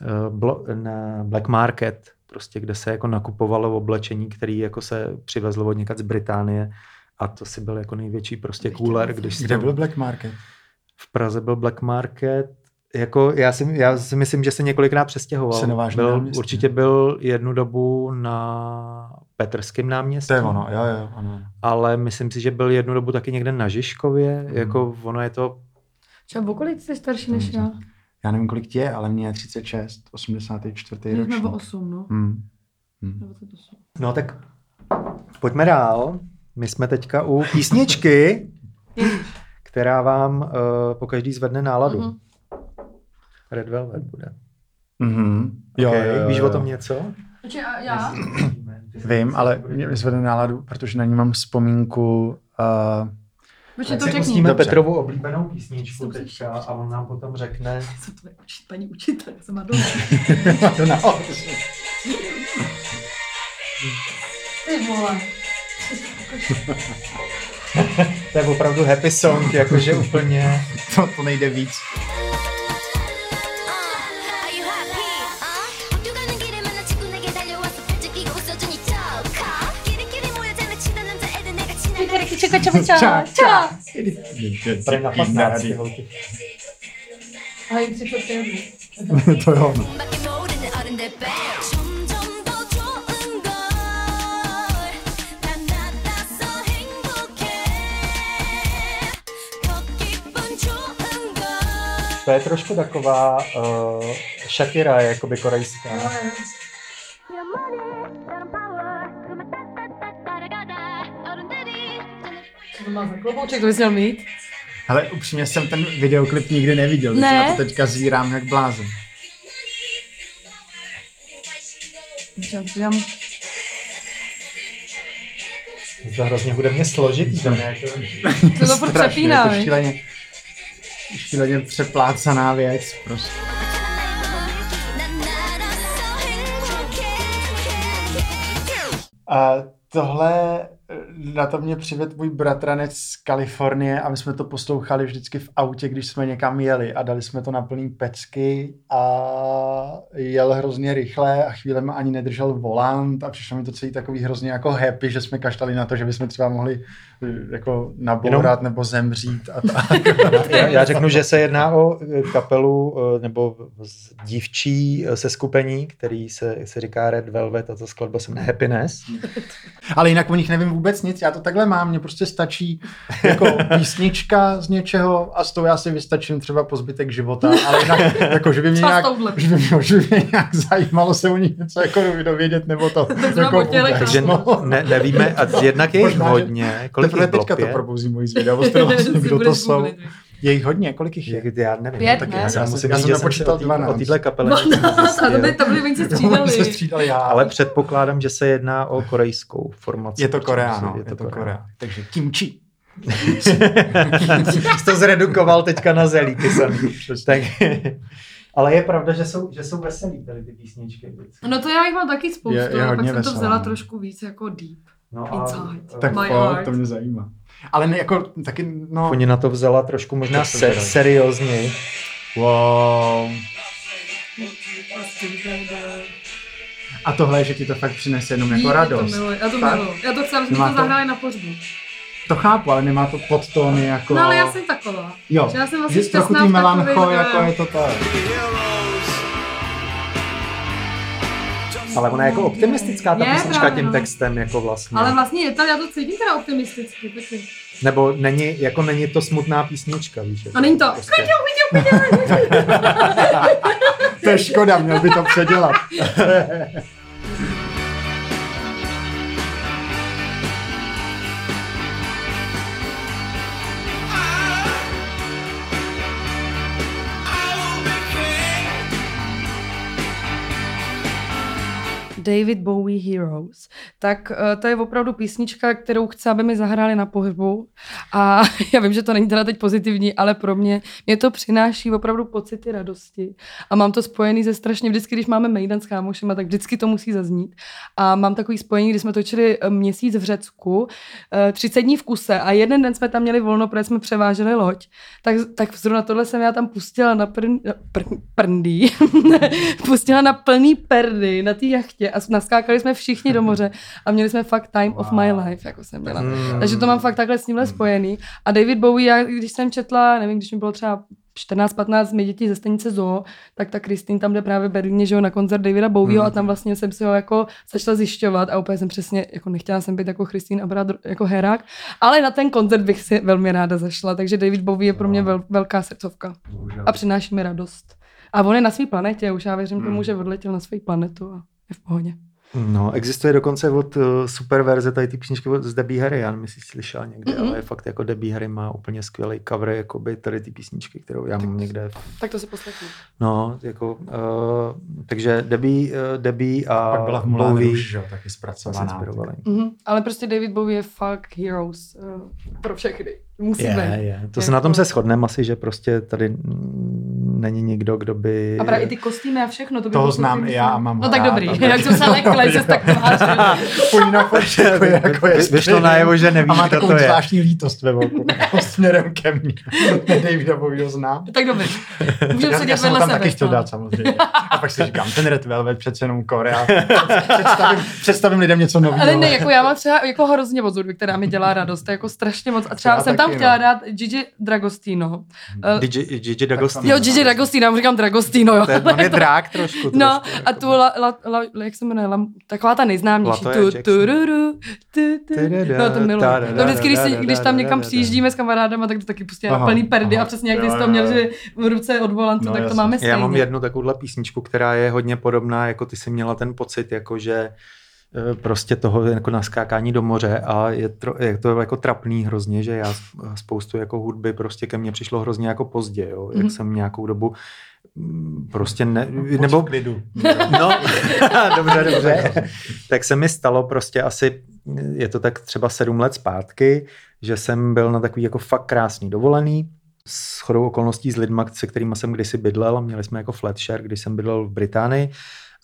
eh, na Black Market, prostě, kde se jako nakupovalo oblečení, který jako se přivezlo od někad z Británie a to si byl jako největší prostě cooler, když Kde byl Black Market? v Praze byl Black Market, jako já si, já si myslím, že se několikrát přestěhoval. Senovážný byl, náměstí. určitě byl jednu dobu na Petrském náměstí, To je ono, jo, jo, ano. ale myslím si, že byl jednu dobu taky někde na Žižkově, Hmm. jako ono je to, Třeba o kolik jsi starší než já? Já nevím, kolik ti je, ale mě je 36, 84. My jsme o ročník. 8, no. Hmm. Hmm. 28. no tak pojďme dál. My jsme teďka u písničky, která vám uh, po každý zvedne náladu. Mhm. Red Velvet bude. Mhm. Jo, okay, jo, jo, Víš jo. o tom něco? Počkej, a já? Vím, ale mě vyzvede náladu, protože na ní mám vzpomínku uh, Počkej, to řekni. pustíme Dobře. Petrovu oblíbenou písničku teďka a on nám potom řekne, Co to je učit, paní učitelce Madonna? Madonna. Ty vole. to je opravdu happy song, jakože úplně... to, to nejde víc. čau, čau, čau, čau. čau. čau, na 15 to To je trošku taková uh, Shakira, jakoby korejská. No, to má za klobouček, to bys měl mít. Ale upřímně jsem ten videoklip nikdy neviděl, ne? takže na to teďka zírám jak blázen. Je To hrozně bude mě složitý, to nějak... To to přepíná, jako je to šíleně, šíleně přeplácaná věc prostě. A tohle na to mě přivedl můj bratranec z Kalifornie a my jsme to poslouchali vždycky v autě, když jsme někam jeli a dali jsme to na plný pecky a jel hrozně rychle a chvílema ani nedržel volant a přišlo mi to celý takový hrozně jako happy, že jsme kaštali na to, že bychom třeba mohli eh, jako nabourat nebo zemřít a tak. Já, já řeknu, že se jedná o eh, kapelu eh, nebo dívčí eh, seskupení, který se, se říká Red Velvet a ta skladba se jmenuje Happiness. Ale jinak o nich nevím vůbec nic, já to takhle mám, mně prostě stačí jako písnička z něčeho a s tou já si vystačím třeba po zbytek života, ale jinak, jako, že by mě nějak, že by mě, že by mě nějak zajímalo se o nich něco jako dovědět, nebo to. jako Takže no. ne, nevíme, a jednak je jich hodně. Kolik Teprve bylo? teďka to probouzí moji zvědavost, vlastně, kdo to jsou. googlit. Je jich hodně, kolik jich je? Já nevím. Pět, taky ne? já, Já jsem- musím já říct, jsem že jsem se napočítal o té- 12. o téhle kapele No, nic a to by, to by se To střídali. se já. Ale předpokládám, že se jedná o korejskou formaci. je to Korea, no, je to Korea. Takže kimchi. Jsi to zredukoval teďka na zelí, kysaný. tak, ale je pravda, že jsou, že jsou veselý tady ty písničky. No to já jich mám taky spoustu, Je- je ale pak jsem to vzala no. trošku víc jako deep. No Inside. Tak My pojď, heart. to mě zajímá. Ale ne, jako taky, no... Oni na to vzala trošku možná se, seriózněji. Wow. A tohle, že ti to fakt přinese jenom jako Jí, radost. To miluji, já to miluji. Já to chci, aby to zahráli na pohřbu. To chápu, ale nemá to podtóny jako... No ale já jsem taková. Jo, já jsem vlastně že trochu šťastná tý melancho, jako je to tak. Ale ona je jako optimistická ta Je, písnička právě, tím no. textem jako vlastně. Ale vlastně je to, já to cítím teda optimisticky taky. Nebo není, jako není to smutná písnička, víš. jako A není to. Prostě, To je škoda, měl by to předělat. David Bowie Heroes, tak eh, to je opravdu písnička, kterou chci, aby mi zahráli na pohřbu. A já vím, že to není teda teď pozitivní, ale pro mě mě to přináší opravdu pocity radosti. A mám to spojený ze strašně vždycky, když máme Mejdan s kámošema, tak vždycky to musí zaznít. A mám takový spojení, kdy jsme točili eh, měsíc v Řecku, eh, 30 dní v kuse a jeden den jsme tam měli volno, protože jsme převáželi loď. Tak, tak zrovna tohle jsem já tam pustila na prn, pr, prndý, pustila na plný perdy na té jachtě a naskákali jsme všichni do moře a měli jsme fakt time of my life, jako jsem měla. Mm. Takže to mám fakt takhle s tímhle spojený. A David Bowie, já, když jsem četla, nevím, když mi bylo třeba 14-15 mé děti ze stanice Zoo, tak ta Kristýn tam jde právě v Berlíně, že jo, na koncert Davida Bowieho a tam vlastně jsem si ho jako začala zjišťovat a úplně jsem přesně, jako nechtěla jsem být jako Kristýn a brát jako herák, ale na ten koncert bych si velmi ráda zašla, takže David Bowie je pro mě vel, velká srdcovka a přináší mi radost. A on je na své planetě, už já věřím tomu, že odletěl na svou planetu a je v pohodě. No, existuje dokonce od uh, super verze tady ty písničky od- z Debbie Harry, já nevím, slyšel někdy, Mhm. ale je fakt jako Debbie Harry má úplně skvělý cover, jakoby tady ty písničky, kterou já mám někde. Tak to si poslechnu. No, jako, uh, takže Debbie, uh, Debbie a Pak byla v Moulin že jo, taky zpracovaná. Mhm. Ale prostě David Bowie je fakt heroes uh, pro všechny. Musí Je, být. je. To se Jako- na tom se shodneme asi, že prostě tady není nikdo, kdo by... A právě i ty kostýmy a všechno. To by Toho znám i já a mám No ho tak rád. dobrý, A jak jsem se lekla, že jsi tak. Půjď na fotku, jako je Vy- vyšlo najevo, že nevíš, A má kdo takovou to je. zvláštní lítost ve oku, jako směrem ke mně. Davida Bowieho znám. Tak dobrý. Můžeme jsem ho vedle tam sebe. taky chtěl no. dát samozřejmě. A pak si říkám, ten Red Velvet přece jenom Korea. Představím, představím lidem něco nového. Ale ne, jako já mám třeba jako hrozně moc hudby, která mi dělá radost, to je jako strašně moc. A třeba Já jsem tam chtěla no. dát Gigi Dragostino. Uh, Gigi, Gigi D'Agostino. jo, Gigi Mu říkám Dragostino, jo. To je, on je drák trošku. No, trošku, a jako. tu, la, la, la, jak se jmenuje, la, taková ta nejznámější. Tu, tu, ru, ru, tu, tu. No, to miluji. No, vždycky, když, si, když tam někam přijíždíme s kamarádama, tak to taky pustí na Aha, plný perdy a přesně jak ty jsi to měl, že v ruce od volantu, No, tak to máme stejně. Já mám jednu takovouhle písničku, která je hodně podobná, jako ty jsi měla ten pocit, jako že prostě toho jako naskákání do moře a je, tro, je to jako trapný hrozně, že já spoustu jako hudby prostě ke mně přišlo hrozně jako pozdě, jo, jak Mhm. jsem nějakou dobu mm, prostě ne, Buď nebo v klidu. No, dobře, dobře. tak se mi stalo prostě asi, je to tak třeba sedm let zpátky, že jsem byl na takový jako fakt krásný dovolený, s chodou okolností s lidma, se kterými jsem kdysi bydlel, měli jsme jako flat share, když jsem bydlel v Británii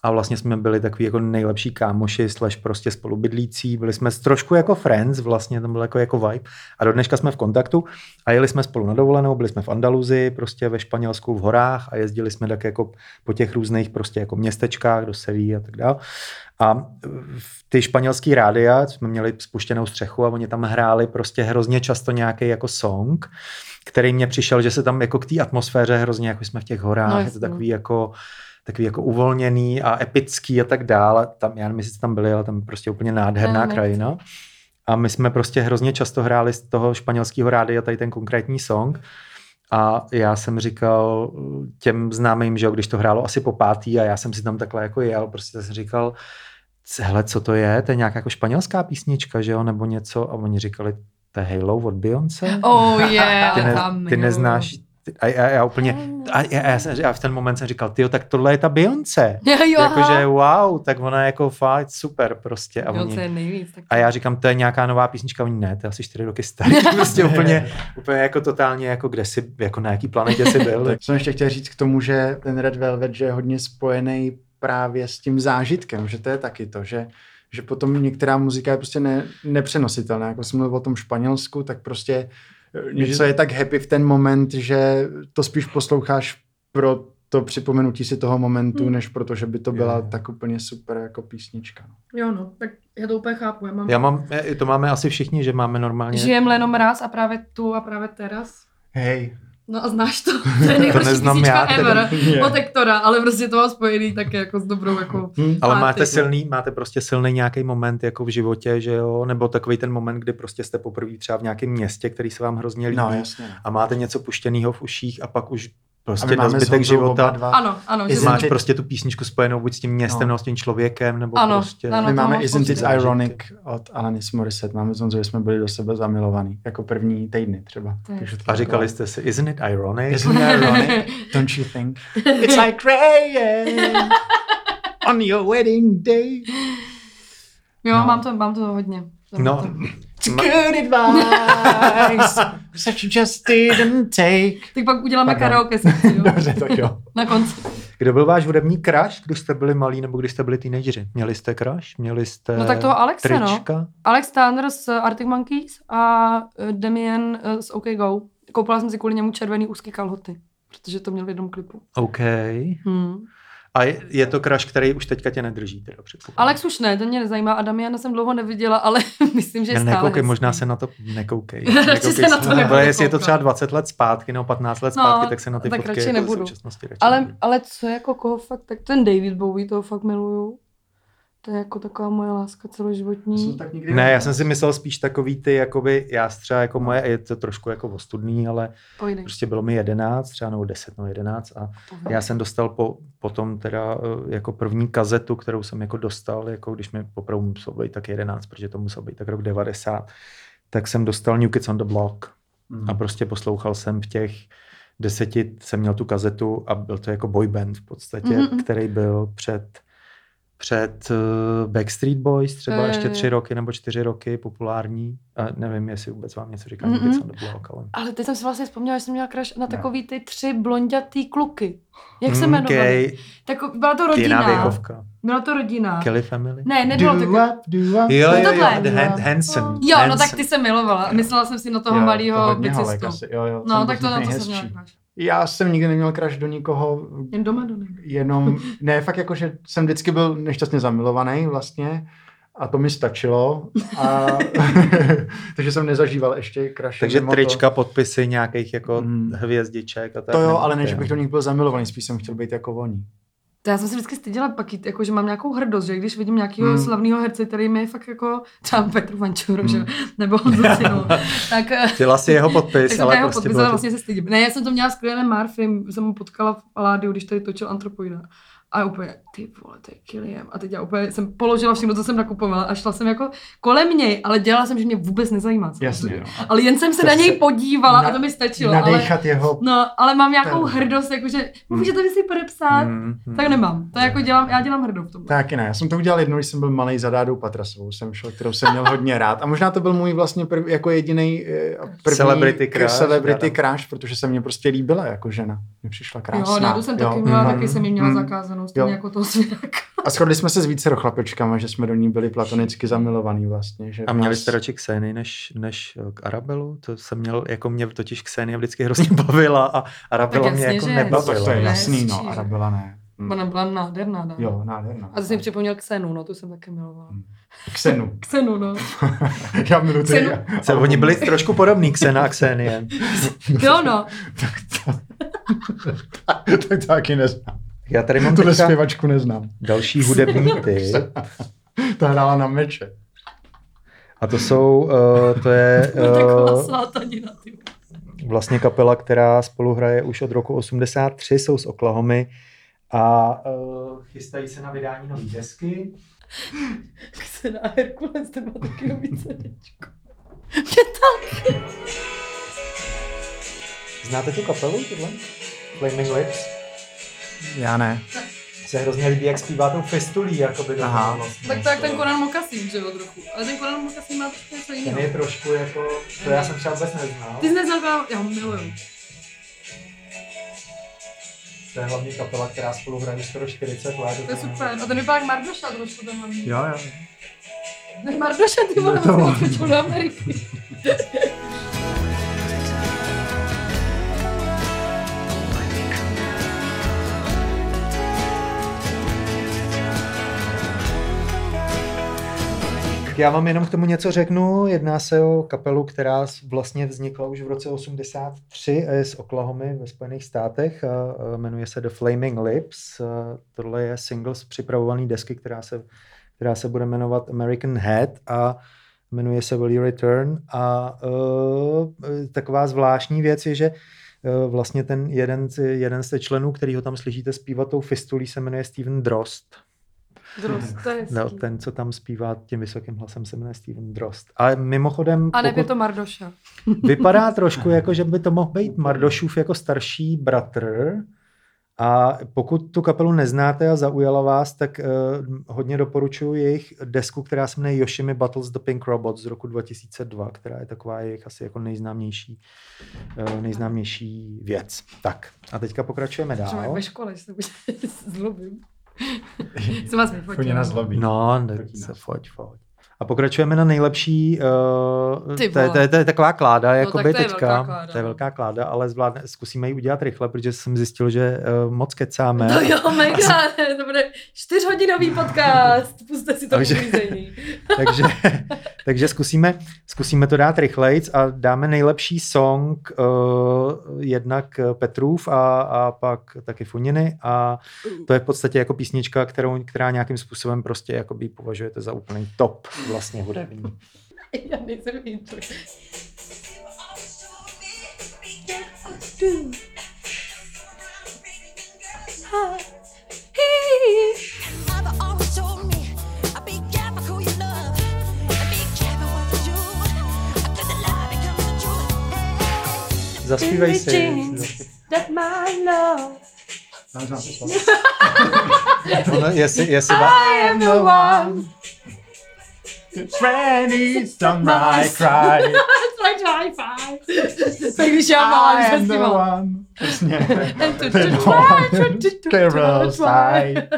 a vlastně jsme byli takový jako nejlepší kámoši, slash prostě spolubydlící, byli jsme trošku jako friends, vlastně tam byl jako, jako vibe. A do dneška jsme v kontaktu a jeli jsme spolu na dovolenou, byli jsme v Andaluzi, prostě ve Španělsku v horách a jezdili jsme tak jako po těch různých prostě jako městečkách do Seví a tak dále. A v ty španělský rádia jsme měli spuštěnou střechu a oni tam hráli prostě hrozně často nějaký jako song, který mě přišel, že se tam jako k té atmosféře hrozně, jako jsme v těch horách, No, je to takový jako takový jako uvolněný a epický a tak dále. Tam, já nevím, jestli jste tam byli, ale tam je prostě úplně nádherná nechci. krajina. A my jsme prostě hrozně často hráli z toho španělského rádia tady ten konkrétní song. A já jsem říkal těm známým, že jo, když to hrálo asi po pátý a já jsem si tam takhle jako jel, prostě jsem říkal, hele, co to je? To je nějaká jako španělská písnička, že jo, nebo něco? A oni říkali, to je Halo od Beyoncé? Oh yeah, ty, ne, tam, ty neznáš, a, já, já úplně, a já, já, jsem, já v ten moment jsem říkal, tyjo, tak tohle je ta Beyoncé. Jo, jo, Jakože wow, tak ona je jako fakt super prostě. A, Beyoncé je oni, nejvíc. Tak a já říkám, to je nějaká nová písnička, oni ne, to je asi čtyři roky starý. prostě úplně, úplně jako totálně, jako kde jsi, jako na jaký planetě jsi byl. Tak jsem ještě chtěl říct k tomu, že ten Red Velvet že je hodně spojený právě s tím zážitkem, že to je taky to, že, že potom některá muzika je prostě ne, nepřenositelná. Jako jsem mluvil o tom Španělsku, tak prostě něco je tak happy v ten moment, že to spíš posloucháš pro to připomenutí si toho momentu, než proto, že by to byla Jo. tak úplně super jako písnička. Jo, no, tak já to úplně chápu. Já mám... Já mám, to máme asi všichni, že máme normálně. Žijem jenom raz a právě tu a právě teraz. Hej, No a znáš to? To je nejhorší neznám písnička já, ever Je. od Hektora, ale prostě to mám spojený také jako s dobrou jako... Hm. Ale máte silný, máte prostě silný nějaký moment jako v životě, že jo? Nebo takový ten moment, kdy prostě jste poprvé třeba v nějakém městě, který se vám hrozně líbí. no jasně. a máte něco puštěného v uších a pak už prostě na zbytek života dva. Ano, ano. Že Isn't máš it- prostě tu písničku spojenou buď s tím městem No. nebo s tím člověkem, nebo Ano, prostě... ano. My máme mám Isn't It. Ironic od Alanis Morissette. Máme Honzou, že jsme byli do sebe zamilovaný. Jako první týdny třeba. A říkali jste si, isn't it ironic? Isn't it ironic? Don't you think? It's like rain on your wedding day. Jo, No. mám, to, mám to hodně. Mám No, to. It's good advice, such you just didn't take. Tak pak uděláme Pardon. karaoke sekci, jo? Dobře, tak jo. Na konci. kdo byl váš hudební crush, když jste byli malí nebo když jste byli teenageři? Měli jste crush? Měli jste No tak toho Alexe, no. trička? Alex Tanner z Arctic Monkeys a eh, Damien eh, z OK Go. Koupila jsem si kvůli němu červený úzký kalhoty, protože to měl v jednom klipu. OK. Hmm. A je, je to crush, který už teďka tě nedrží, teda. Alex už ne, ten mě nezajímá a Damiana jsem dlouho neviděla, ale myslím, že je Já stále nekoukej, hezký. možná se na to nekoukej. Radši se na to Ale nebudu jestli je to třeba 20 let zpátky nebo 15 let No, zpátky, tak se na ty tak fotky radši jako v nebudu. Ale, ale co jako koho fakt, tak ten David Bowie, toho fakt miluju. To je jako taková moje láska celoživotní. tak nikdy Ne, já jsem si myslel spíš takový ty, jakoby, já třeba jako moje, je to trošku jako ostudný, ale Pojdej. prostě bylo mi 11, třeba nebo 10, no 11 a já jsem dostal po, potom teda eh, jako první kazetu, kterou jsem jako dostal, jako když mi poprvé musel být tak 11, protože to musel být tak rok 90, tak jsem dostal New Kids on the Block Mm. a prostě poslouchal jsem v těch deseti, jsem měl tu kazetu a byl to jako boyband v podstatě, Mhm. který byl před před uh, Backstreet Boys třeba Jo, jo, ještě jo. tři roky nebo čtyři roky populární. A nevím, jestli vůbec vám něco říká Mhm. mm-hmm. the Block, ale... Ale teď jsem si vlastně vzpomněla, že jsem měla crush na takový ty tři blondětý kluky. Jak se Mm, jmenovali? Gay, Tako, byla to Jiná rodina. věkovka. Byla to rodina. Kelly Family? Ne, nebylo to. Up, do up. Jo, jo, jo, Han- Hanson. Jo, no tak ty jsem milovala. Myslela jsem si na toho Jo, to malého bicistu. jo, jo, No, jsem tak to na to jsem měla crush. Já jsem nikdy neměl crush do nikoho, Jen doma do nebe. jenom, ne, fakt jako, že jsem vždycky byl nešťastně zamilovaný vlastně a to mi stačilo. A, takže jsem nezažíval ještě crush. Takže trička, podpisy nějakých jako Mm. hvězdiček a tak. To, to jo, ale ne, ty, že bych do nich byl zamilovaný, spíš jsem chtěl být jako oni. To já jsem si vždycky styděla pak jít, jako, že mám nějakou hrdost, že když vidím nějakého Hmm. slavného herce, který mi je fakt jako třeba Petr Vančuro, hmm. že? Nebo Honzu Cinu, tak, eh, Chtěla si jeho podpis, ale jeho prostě podpis, ale vlastně se stydím. Ne, já jsem to měla s Kylianem Murphym, jsem mu potkala v Aládiu, když tady točil Antropoida. A já úplně, ty vole, to je Kylian. A teď já úplně jsem položila všechno, co jsem nakupovala a šla jsem jako kolem něj, ale dělala jsem, že mě vůbec nezajímá. co Jasně, no. Ale jen jsem se To na něj se podívala na- a to mi stačilo. Ale, Nadechat jeho... no, ale mám nějakou Ten- hrdost, jakože Hmm. můžete mi si podepsat, Mm, mm. tak nemám. To jako dělám, já dělám hrdo v tom. Taky ne, já jsem to udělal jednou, když jsem byl malý za Dádou Patrasovou, jsem šel, kterou jsem měl hodně rád. A možná to byl můj vlastně prv, jako jediný první Celebrity crush, celebrity crush, protože se mě prostě líbila jako žena. Mě přišla krásná. Jo, Dádu jsem taky měla, mm, taky jsem ji měla mm. zakázanou no, stejně Jo. jako toho svěráka. A shodli jsme se s více chlapečkama, že jsme do ní byli platonicky zamilovaný vlastně. Že A měli nás- jste radši Kseny než, než eh, k Arabelu? To jsem měl, jako mě totiž Ksenia vždycky hrozně bavila a Arabela Tak mě jako že. No nebavila. tak to je Ne, jasný, no. Arabela ne. Hm. Ona byla nádherná, dá. Jo, nádherná. A to jsem připomněl Ksenu, no, tu jsem taky milovala. Hm. Ksenu. Ksenu, no. Já miluji ty. Ksenu. Se, oni byli trošku podobní Ksena a Ksenie. Jo, no. tak to taky neznám. Já tady mám Tuhle zpěvačku neznám. další hudební typ. Ta hrála na meče. A to jsou, uh, to je Taková uh, vlastně kapela, která spolu hraje už od roku 83, jsou z Oklahomy a uh, chystají se na vydání nové desky. Ksena a Herkules, ten má taky nový CDčko. Znáte tu kapelu, tohle? Flaming Lips? Já ne. Se hrozně líbí, jak zpívá tou fistulí, jakoby do Aha. vlastně. Tak to jak ten Conan Mokasín, že jo, trochu. Ale ten Conan Mokasín má trošku něco Ten jiného. je trošku jako, to já jsem třeba vůbec neznal. Ty jsi neznal, já ho miluju. To je hlavně kapela, která spolu hraje skoro 40 let. To je super. A ten vypadá jak Mardoša trošku ten hlavní. Jo, jo. Ne, Mardoša, ty vole, to to do Ameriky. já vám jenom k tomu něco řeknu. Jedná se o kapelu, která vlastně vznikla už v roce 83 a je z Oklahomy ve Spojených státech. Jmenuje se The Flaming Lips. Tohle je single z připravované desky, která se, která se bude jmenovat American Head a jmenuje se Will You Return. A uh, taková zvláštní věc je, že uh, vlastně ten jeden, jeden z členů, který ho tam slyšíte zpívat tou fistulí, se jmenuje Steven Drost. Drost, to je. No, ten, co tam zpívá tím vysokým hlasem, se jmenuje Steven Drost. Ale mimochodem, A ne, je pokud to Mardoša. vypadá trošku jako, že by to mohl být Mardošův jako starší bratr. A pokud tu kapelu neznáte a zaujala vás, tak uh, hodně doporučuji jejich desku, která se jmenuje Yoshimi Battles the Pink Robots z roku 2002, která je taková jejich asi jako nejznámější, uh, nejznámější věc. Tak a teďka pokračujeme Třeba dál. ve škole, se zlobím. Jsem vás vyfotila. Chodí na zlobí. No, ne, se nás. foť, foť. A pokračujeme na nejlepší, uh, to, je, to, je, to je taková kláda, No, jako tak to je teďka. velká kláda, to je no. velká kláda, ale zvládne, zkusíme ji udělat rychle, protože jsem zjistil, že uh, moc kecáme. No jo, mega, to bude čtyřhodinový podcast, puste si to Takže- takže, takže zkusíme, zkusíme to dát rychlejc a dáme nejlepší song uh, jednak Petrův a, a pak taky Funiny a to je v podstatě jako písnička, kterou, která nějakým způsobem prostě jakoby považujete za úplný top vlastně hudební. Já nejsem intro. Mother always told me, I be careful who you love, and be careful what you do. After the love becomes the truth. Zaspívej si. That my love. Ono, jestli, jestli I am the one. Friends, don't my cry. It's like high five. Tak když já malá, když jsem zpívala. one. Přesně. And to- To je to- no. to- to- to- Carol's to- side.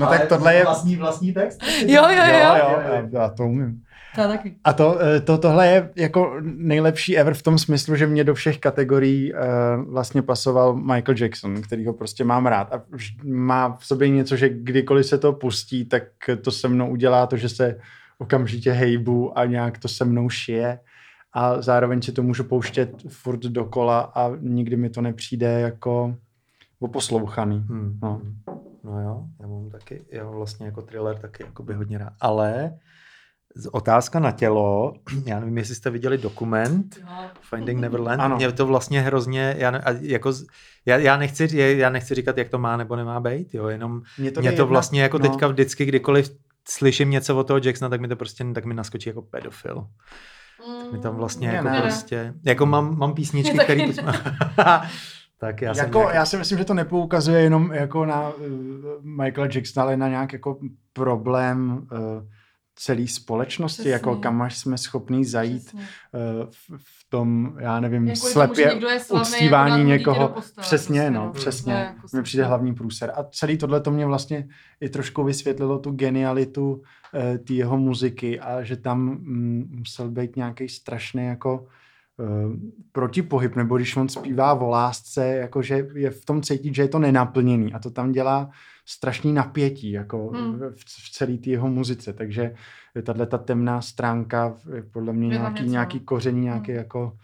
No tak tohle je... Vlastní, vlastní text? Jo, jo, jo. Jo, jo, já- já to umím. To taky. A to, eh, to, tohle je jako nejlepší ever v tom smyslu, že mě do všech kategorií uh, vlastně pasoval Michael Jackson, který ho prostě mám rád. A má v sobě něco, že kdykoliv se to pustí, tak to se mnou udělá to, že se okamžitě hejbu a nějak to se mnou šije. A zároveň si to můžu pouštět furt dokola a nikdy mi to nepřijde jako oposlouchaný. Hmm. No. No jo, já mám taky, já mám vlastně jako thriller taky jako by hodně rád. Ale z- otázka na tělo, já nevím, jestli jste viděli dokument Finding Neverland, Ano. mě to vlastně hrozně, já, ne, jako, já, já, nechci, já nechci říkat, jak to má nebo nemá být, jo, jenom Mě mě jde to jedna- vlastně jako no. teďka vždycky, kdykoliv slyším něco od toho Jacksona, tak mi to prostě, tak mi naskočí jako pedofil. Mi tam vlastně Mě jako ne. prostě, jako mám, mám písničky, Mě taky které... tak já jsem jako, nějak, já si myslím, že to nepoukazuje jenom jako na uh, Michaela Jacksona, ale na nějak jako problém uh, celé společnosti, Přesně. jako kam až jsme schopní zajít Přesně. eh, v, v tom, já nevím, Jako slepě slavný, uctívání jako někoho. postele, přesně, prostě, no, no. přesně. Jako mi přijde hlavní průser. A celý tohle to mě vlastně i trošku vysvětlilo tu genialitu eh, té jeho muziky a že tam mm, musel být nějaký strašný jako eh, protipohyb, nebo když on zpívá o lásce, jakože je v tom cítit, že je to nenaplněný a to tam dělá strašný napětí jako Hmm. v, v celé té jeho muzice, takže tahle ta temná stránka podle mě nějaký, něco, nějaký koření, nějaký Hmm. jako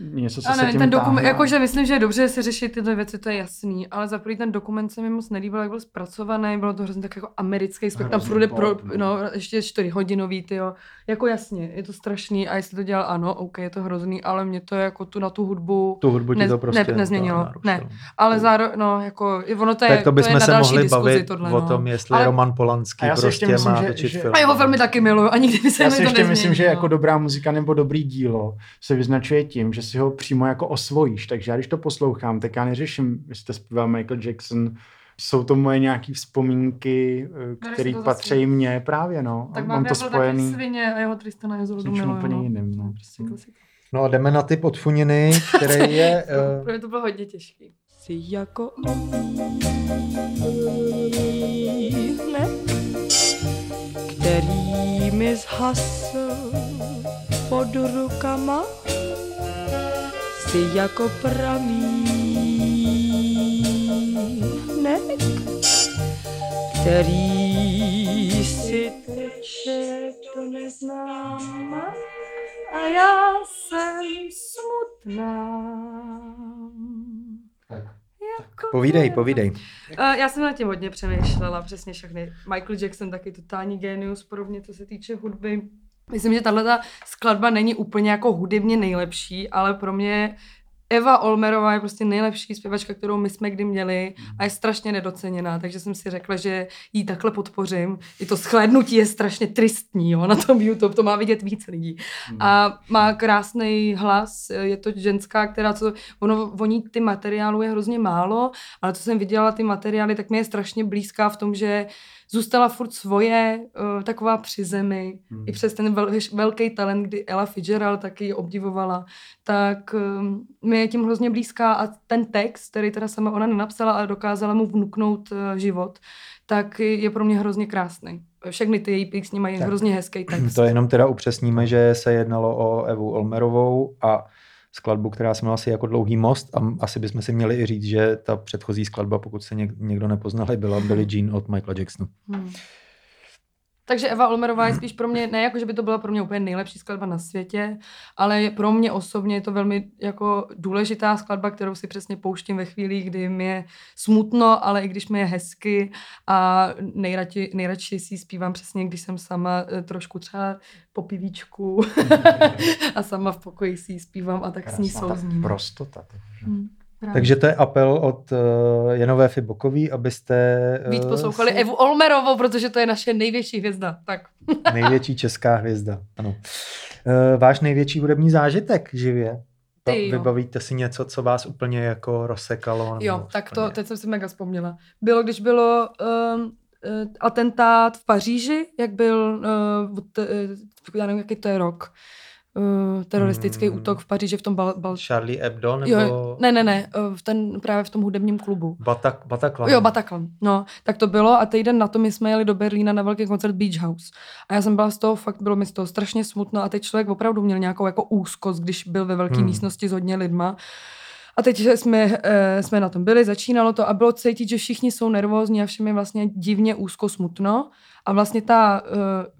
něco, co A se tím ten dokument, táhne. jakože myslím, že je dobře, že se řeší tyto věci, to je jasný, ale za prvý ten dokument se mi moc nelíbil, jak byl zpracovaný, bylo to hrozně tak jako americký, spek tam jde pro, no. no, ještě čtyřhodinový, ty jo. Jako jasně, je to strašný a jestli to dělal, ano, OK, je to hrozný, ale mě to jako tu na tu hudbu, Tu hudbu Ne- to prostě ne- nezměnilo, narušilo. ne. ale zároveň, no, jako, i ono to je, Tak to bychom je na se další mohli diskuzi bavit tohle, o no. tom, jestli Ale- Roman Polanský prostě myslím, má že- točit že- film. A jeho filmy taky miluju a nikdy by se Já mi si to ještě myslím, že jako dobrá muzika nebo dobrý dílo se vyznačuje tím, že si ho přímo jako osvojíš. Takže já když to poslouchám, tak já neřeším, jestli to zpívá Michael Jackson, jsou to moje nějaké vzpomínky, eh, které patří mně právě, no. tak Mám to taky spojený svině a jeho Tristana něčím miluju, úplně no. jiným. No. Prostě klasika. No a jdeme na ty podfuniny, který je... eh, Pro mě to bylo hodně těžký. Jsi jako ohýnek, který mi zhasl pod rukama. Jsi jako pramínek, který si teče do neznáma. A já jsem smutná. Jako Povídej, povídej. Uh, já jsem na tím hodně přemýšlela, přesně všechny. Michael Jackson taky totální genius, podobně co se týče hudby. Myslím, že tahle skladba není úplně jako hudebně nejlepší, ale pro mě Eva Olmerová je prostě nejlepší zpěvačka, kterou my jsme kdy měli a je strašně nedoceněná, takže jsem si řekla, že ji takhle podpořím. I to shlédnutí je strašně tristní, jo, na tom YouTube, to má vidět víc lidí. A má krásný hlas, je to ženská, která, co, ono, voní ty materiálu je hrozně málo, ale co jsem viděla ty materiály, tak mi je strašně blízká v tom, že zůstala furt svoje, uh, taková při zemi, Hmm. i přes ten vel, velký talent, kdy Ella Fitzgerald taky ji obdivovala, tak um, mi je tím hrozně blízká a ten text, který teda sama ona nenapsala, ale dokázala mu vnuknout uh, život, tak je pro mě hrozně krásný. Všechny ty její písně mají Tak. hrozně hezký text. To jenom teda upřesníme, že se jednalo o Evu Olmerovou a skladbu, která se jmenovala asi jako Dlouhý most a asi bychom si měli i říct, že ta předchozí skladba, pokud se něk- někdo nepoznal, byla Billie Jean od Michaela Jacksona. Hmm. Takže Eva Olmerová je spíš pro mě, ne jako, že by to byla pro mě úplně nejlepší skladba na světě, ale pro mě osobně je to velmi jako důležitá skladba, kterou si přesně pouštím ve chvíli, kdy mi je smutno, ale i když mi je hezky a nejradši, nejradši si ji zpívám přesně, když jsem sama eh, trošku třeba po pivíčku a sama v pokoji si ji zpívám a tak s ní Krásná souzním. prostota. takže. Hmm, právě. Takže to je apel od uh, Janové Fibokový, abyste uh, Víc poslouchali si- Evu Olmerovou, protože to je naše největší hvězda. Tak. největší česká hvězda. Ano. Uh, váš největší hudební zážitek živě? Ty jo. Vybavíte si něco, co vás úplně jako rozsekalo? Jo, tak to, úplně- teď jsem si mega vzpomněla. Bylo, když bylo um, uh, atentát v Paříži, jak byl, uh, t, uh, já nevím, jaký to je rok, uh, teroristický Mm. útok v Paříži v tom bal, bal, Charlie Hebdo nebo... jo, ne, ne, ne, uh, v ten, právě v tom hudebním klubu. Batak, Bataclan. Jo, Bataclan. No, tak to bylo a týden na to my jsme jeli do Berlína na velký koncert Beach House. A já jsem byla z toho, fakt bylo mi z toho strašně smutno a teď člověk opravdu měl nějakou jako úzkost, když byl ve velké Hmm. místnosti s hodně lidma. A teď jsme, e, jsme na tom byli, začínalo to a bylo cítit, že všichni jsou nervózní a všem je vlastně divně úzko smutno. A vlastně ta e,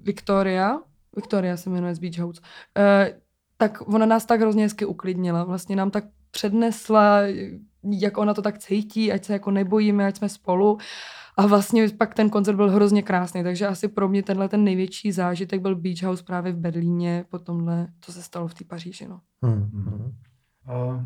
Victoria, Victoria se jmenuje z Beach House, e, tak ona nás tak hrozně hezky uklidnila. Vlastně nám tak přednesla, jak ona to tak cítí, ať se jako nebojíme, ať jsme spolu. A vlastně pak ten koncert byl hrozně krásný, takže asi pro mě tenhle ten největší zážitek byl Beach House právě v Berlíně po tomhle, co se stalo v té Paříži. No. Hmm. hmm. Uh,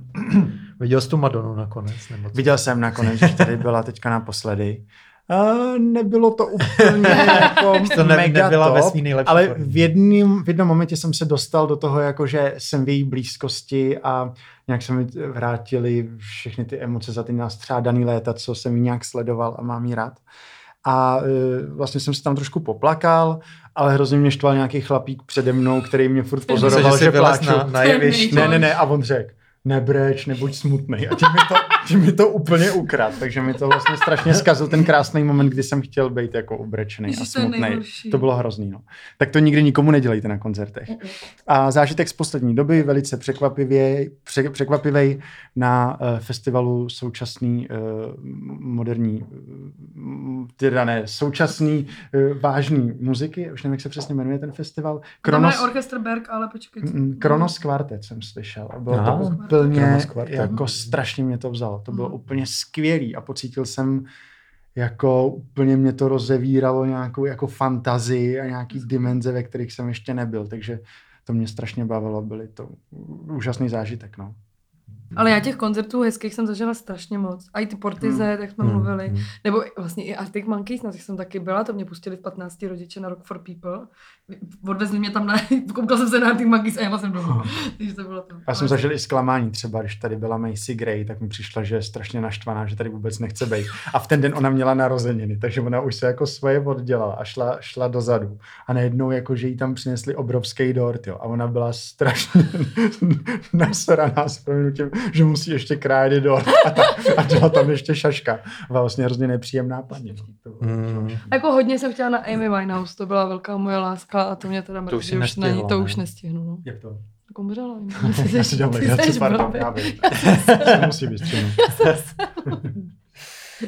Viděl jsi tu Madonu nakonec? Nebo co? Viděl jsem nakonec, že tady byla teďka naposledy. Uh, nebylo to úplně jako To ne- mega nebyla top, ve svý nejlepší ale v jednom, v jednom momentě jsem se dostal do toho, jako že jsem v její blízkosti a nějak se mi vrátily všechny ty emoce za ty nástřádaný léta, co jsem ji nějak sledoval a mám jí rád. a e, vlastně jsem se tam trošku poplakal, ale hrozně mě štval nějaký chlapík přede mnou, který mě furt pozoroval, Myslel, že, že pláču. na, na jevišť. Ne, ne, ne, a on řekl, nebreč, nebuď smutný. A tím mi to, tím mi to úplně ukrad, takže mi to vlastně strašně zkazil ten krásný moment, kdy jsem chtěl být jako ubrečený a Ježiš, to smutný. nejhorší. To bylo hrozný, no. Tak to nikdy nikomu nedělejte na koncertech. A zážitek z poslední doby, velice překvapivě, pře, překvapivý na uh, festivalu současný uh, moderní, uh, teda ne, současný uh, vážný muziky, už nevím, jak se přesně jmenuje ten festival. Kronos... Kronos, Orchestr Berg, ale počkej. co- Mm, Kronos Quartet jsem slyšel. A bylo to úplně, jako strašně mě to vzalo. To bylo Mhm. úplně skvělý a pocítil jsem, jako úplně mě to rozevíralo nějakou jako fantazii a nějaký dimenze, ve kterých jsem ještě nebyl, takže to mě strašně bavilo, byly to úžasný zážitek, no. Ale já těch koncertů hezkých jsem zažila strašně moc. A i ty Portize, tak jsme Hmm, mluvili. hmm. Nebo vlastně i Arctic Monkeys, na těch jsem taky byla, to mě pustili v 15 rodiče na Rock for People. Odvezli mě tam na, koukal jsem se na Arctic Monkeys a jela jsem domů. Takže to bylo to. Já jsem zažil i zklamání třeba, když tady byla Macy Gray, tak mi přišla, že je strašně naštvaná, že tady vůbec nechce být. A v ten den ona měla narozeniny, takže ona už se jako svoje oddělala a šla, šla dozadu. A najednou jako, že jí tam přinesli obrovský dort, jo. A ona byla strašně nasraná s prominutím, že musí ještě krájet dort a, ta, a dělat tam ještě šaška. Byla vlastně hrozně nepříjemná paní. No. Mm. A jako hodně jsem chtěla na Amy Winehouse, to byla velká moje láska a to mě teda To už mrzí, si už na ní, to ne? už nestihnu. No. Jak to? Tak umřela. Já si dělám legraci, pardon, já vím. Se musí vystřihnout.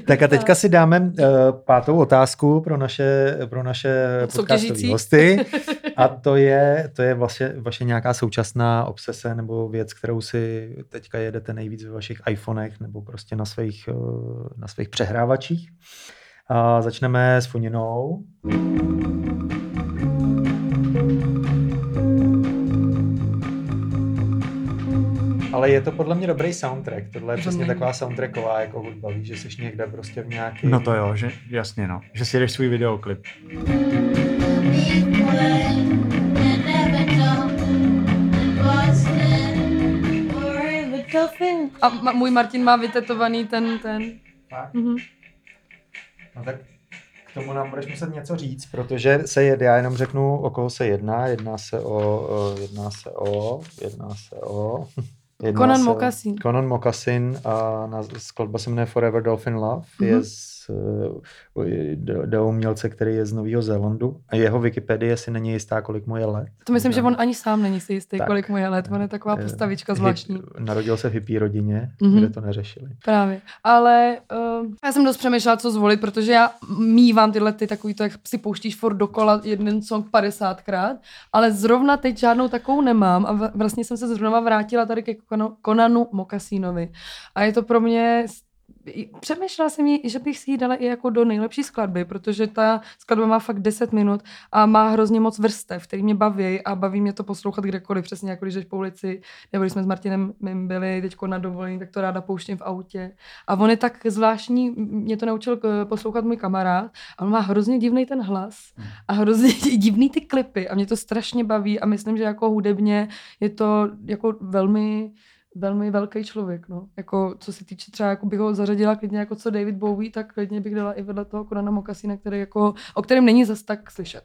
Tak a teďka si dáme uh, pátou otázku pro naše, pro naše podcastové hosty. A to je, to je vlastně vaše nějaká současná obsese nebo věc, kterou si teďka jedete nejvíc ve vašich iPhonech nebo prostě na svých, uh, na svých přehrávačích. A začneme s Foninou. Ale je to podle mě dobrý soundtrack. Tohle je To přesně taková soundtracková jako hudba. Víš, že jsi někde prostě v nějaký... No to jo, že jasně no. Že si jedeš svůj videoklip. A ma, můj Martin má vytetovaný ten, ten. Mhm. No tak k tomu nám budeš muset něco říct, protože se jede, já jenom řeknu, o koho se jedná. Jedná se o jedná se o, jedná se o... Jedná Conan se Moccasin. Conan Moccasin a na, skladba se jmenuje Forever Dolphin Love. Mhm. Je z, uh, jde jde o umělce, který je z Nového Zélandu. A jeho Wikipedie si není jistá, kolik mu je let. To myslím, že on ani sám není si jistý, Tak. kolik mu je let. On je taková Eh, postavička hip- zvláštní. Narodil se v hippie rodině, Mhm. kde to neřešili. Právě. Ale uh, já jsem dost přemýšlela, co zvolit, protože já mývám tyhle ty takový to, jak si pouštíš furt dokola jeden song 50krát, ale zrovna teď žádnou takovou nemám a vlastně jsem se zrovna vrátila tady ke Konanu Mokasínovi. A je to pro mě Přemýšlela jsem jí, že bych si ji dala i jako do nejlepší skladby, protože ta skladba má fakt 10 minut a má hrozně moc vrstev, který mě baví a baví mě to poslouchat kdekoliv, přesně jako když jdeš po ulici, nebo když jsme s Martinem mým byli teď na dovolení, tak to ráda pouštím v autě. A on je tak zvláštní, mě to naučil k- poslouchat můj kamarád, a on má hrozně divný ten hlas a hrozně divný ty klipy a mě to strašně baví a myslím, že jako hudebně je to jako velmi velmi velký člověk, no. Jako, co se týče třeba, jako bych ho zařadila klidně jako co David Bowie, tak klidně bych dala i vedle toho Konana Mokasina, který jako, o kterém není zas tak slyšet.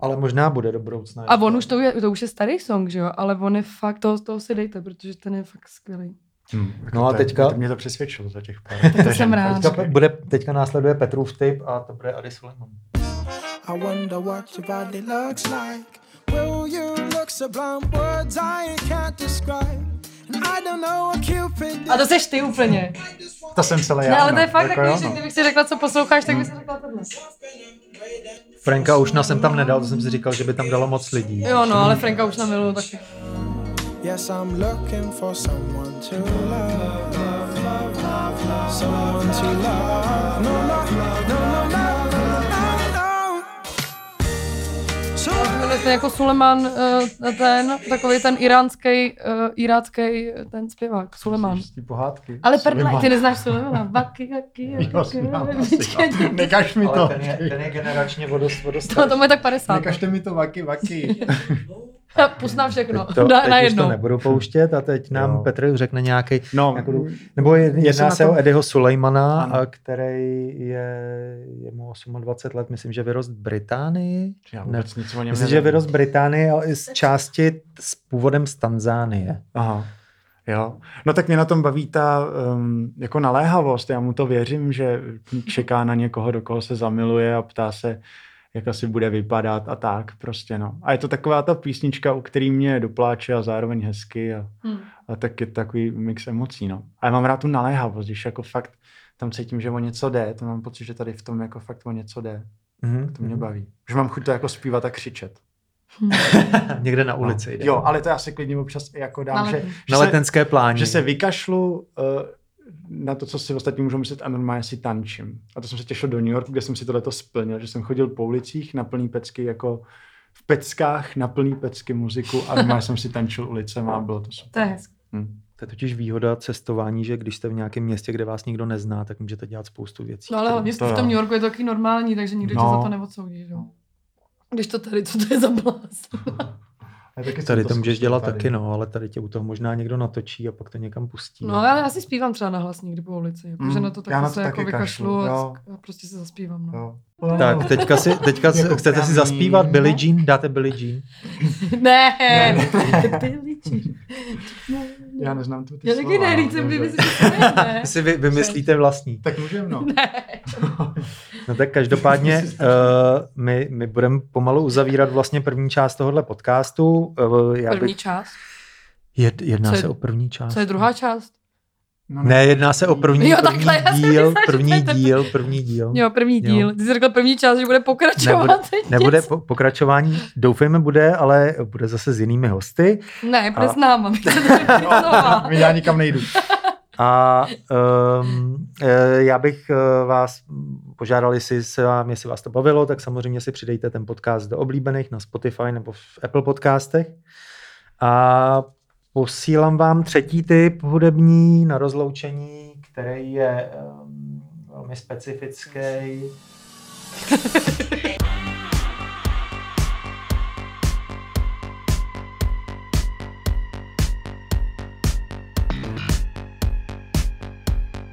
Ale možná bude do budoucna. A on už to je, to už je starý song, že jo, ale on je fakt, toho, toho si dejte, protože ten je fakt skvělý. Hmm, No a teďka- To mě to přesvědčilo za těch pár. To jsem rád. Teďka, bude, teďka následuje Petrův tip a to bude Adi Suleiman. I wonder what your body looks like. Will you look sublime? Words I can't describe. And I don't know what Cupid A to seš ty úplně. To jsem celé já. Ne, ale to no. je fakt Jako takový, jo, že no. kdybych si řekla, co posloucháš, tak bych si řekla tohle. Franka Ušna jsem tam nedal, to jsem si říkal, že by tam dalo moc lidí. Jo, no, ale Franka už na milu taky. Yes, I'm looking for someone to love. Someone to love. No, no, no, no, no, Jmenuje se jako Suleman, eh, ten, takový ten iránský, uh, irácký ten zpěvák, Suleman. Té pohádky. Ale Suleiman. ty neznáš Sulemana. Vaky, vaky, no. Nekaž mi to. Ale ten je, ten je generačně vodost, vodost To, tomu je tak 50. Nekažte mi to vaky, vaky. Pust nám všechno. Teď to, na, teď na už jednou. to nebudu pouštět a teď nám Jo. Petr řekne nějaký, No, nějakou, nebo jedná se to- o Eddieho Sulejmana, Ano. a který je, je mu 28 let, myslím, že vyrost v Británii. já Ne, nic o něm myslím, že nevím. vyrost v Británii, ale i z části s původem z Tanzánie. Aha. Jo. No tak mě na tom baví ta um, jako naléhavost. Já mu to věřím, že čeká na někoho, do koho se zamiluje a ptá se, jak asi bude vypadat a tak prostě no. A je to taková ta písnička, u který mě dopláče a zároveň hezky a, Hm. a tak je takový mix emocí no. A já mám rád tu naléhavost, když jako fakt tam cítím, že o něco jde, to mám pocit, že tady v tom jako fakt o něco jde. Mhm. To mě baví. Že mám chuť to jako zpívat a křičet. Někde na ulici no. jde. Jo, ale to já se klidně občas jako dám, Na že, že Na se- letenské pláně. že se vykašlu uh, na to, co si ostatní můžou myslet a normálně si tančím. A to jsem se těšil do New Yorku, kde jsem si tohleto splnil, že jsem chodil po ulicích na plný pecky, jako v peckách na plný pecky muziku a normálně jsem si tančil ulicem a bylo to To super. je hezké. Hm. To je totiž výhoda cestování, že když jste v nějakém městě, kde vás nikdo nezná, tak můžete dělat spoustu věcí. No ale hlavně To v tom. New Yorku je to taky normální, takže nikdo tě No. za to neodsoudí, že jo. Když to tady, co to je za blázn? A taky Tady to zkusil můžeš dělat tady. taky, no, ale tady tě u toho možná někdo natočí a pak to někam pustí. No ale já si zpívám třeba na hlas někdy po ulici, jako, že Mm, na to já taky na to se jako taky vykašlu kašlu, a, jo. a prostě si zaspívám. No. Jo. Tak teďka si, teďka si, Jako chcete si zaspívat Billie Jean? Dáte Billie Jean? Ne, Ne. Billie Jean. Já neznám tu ty Já taky slova, ne, no, jsem dobře. vymyslel, že to ne. Vy si vy, vymyslíte vlastní. Tak můžeme, no. No tak každopádně uh, my, my budeme pomalu uzavírat vlastně první část tohohle podcastu. Uh, já První bych, část. jed, jedná je- se o první část. Co je druhá část? No Ne, jedná se o první, Jo, první takhle, díl, myslela, první ten- díl, první díl. Jo, první Jo. díl. Ty jsi řekl první část, že bude pokračovat. Nebude, nebude po, pokračování, doufejme bude, ale bude zase s jinými hosty. Ne, bude A- s náma. tady vypnula. Já nikam nejdu. A um, já bych eh, vás požádal, jestli, se vám, jestli vás to bavilo, tak samozřejmě si přidejte ten podcast do oblíbených na Spotify nebo v Apple podcastech. A posílám vám třetí typ hudební na rozloučení, který je um, velmi specifický.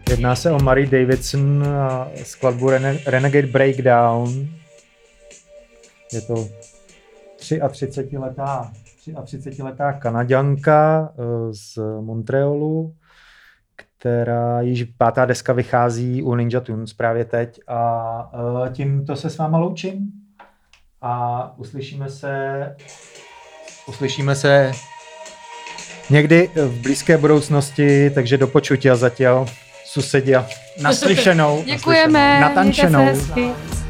Jedná se o Marie Davidson a skladbu Rene- Renegade Breakdown. Je to 33-letá 33-letá Kanaďanka eh, z Montrealu, která již pátá deska vychází u Ninja Tunes právě teď a eh, tímto se s váma loučím a uslyšíme se uslyšíme se někdy v blízké budoucnosti, takže do počutí a zatím susedia. Naslyšenou. Děkujeme. Natančenou. mějte se hezky.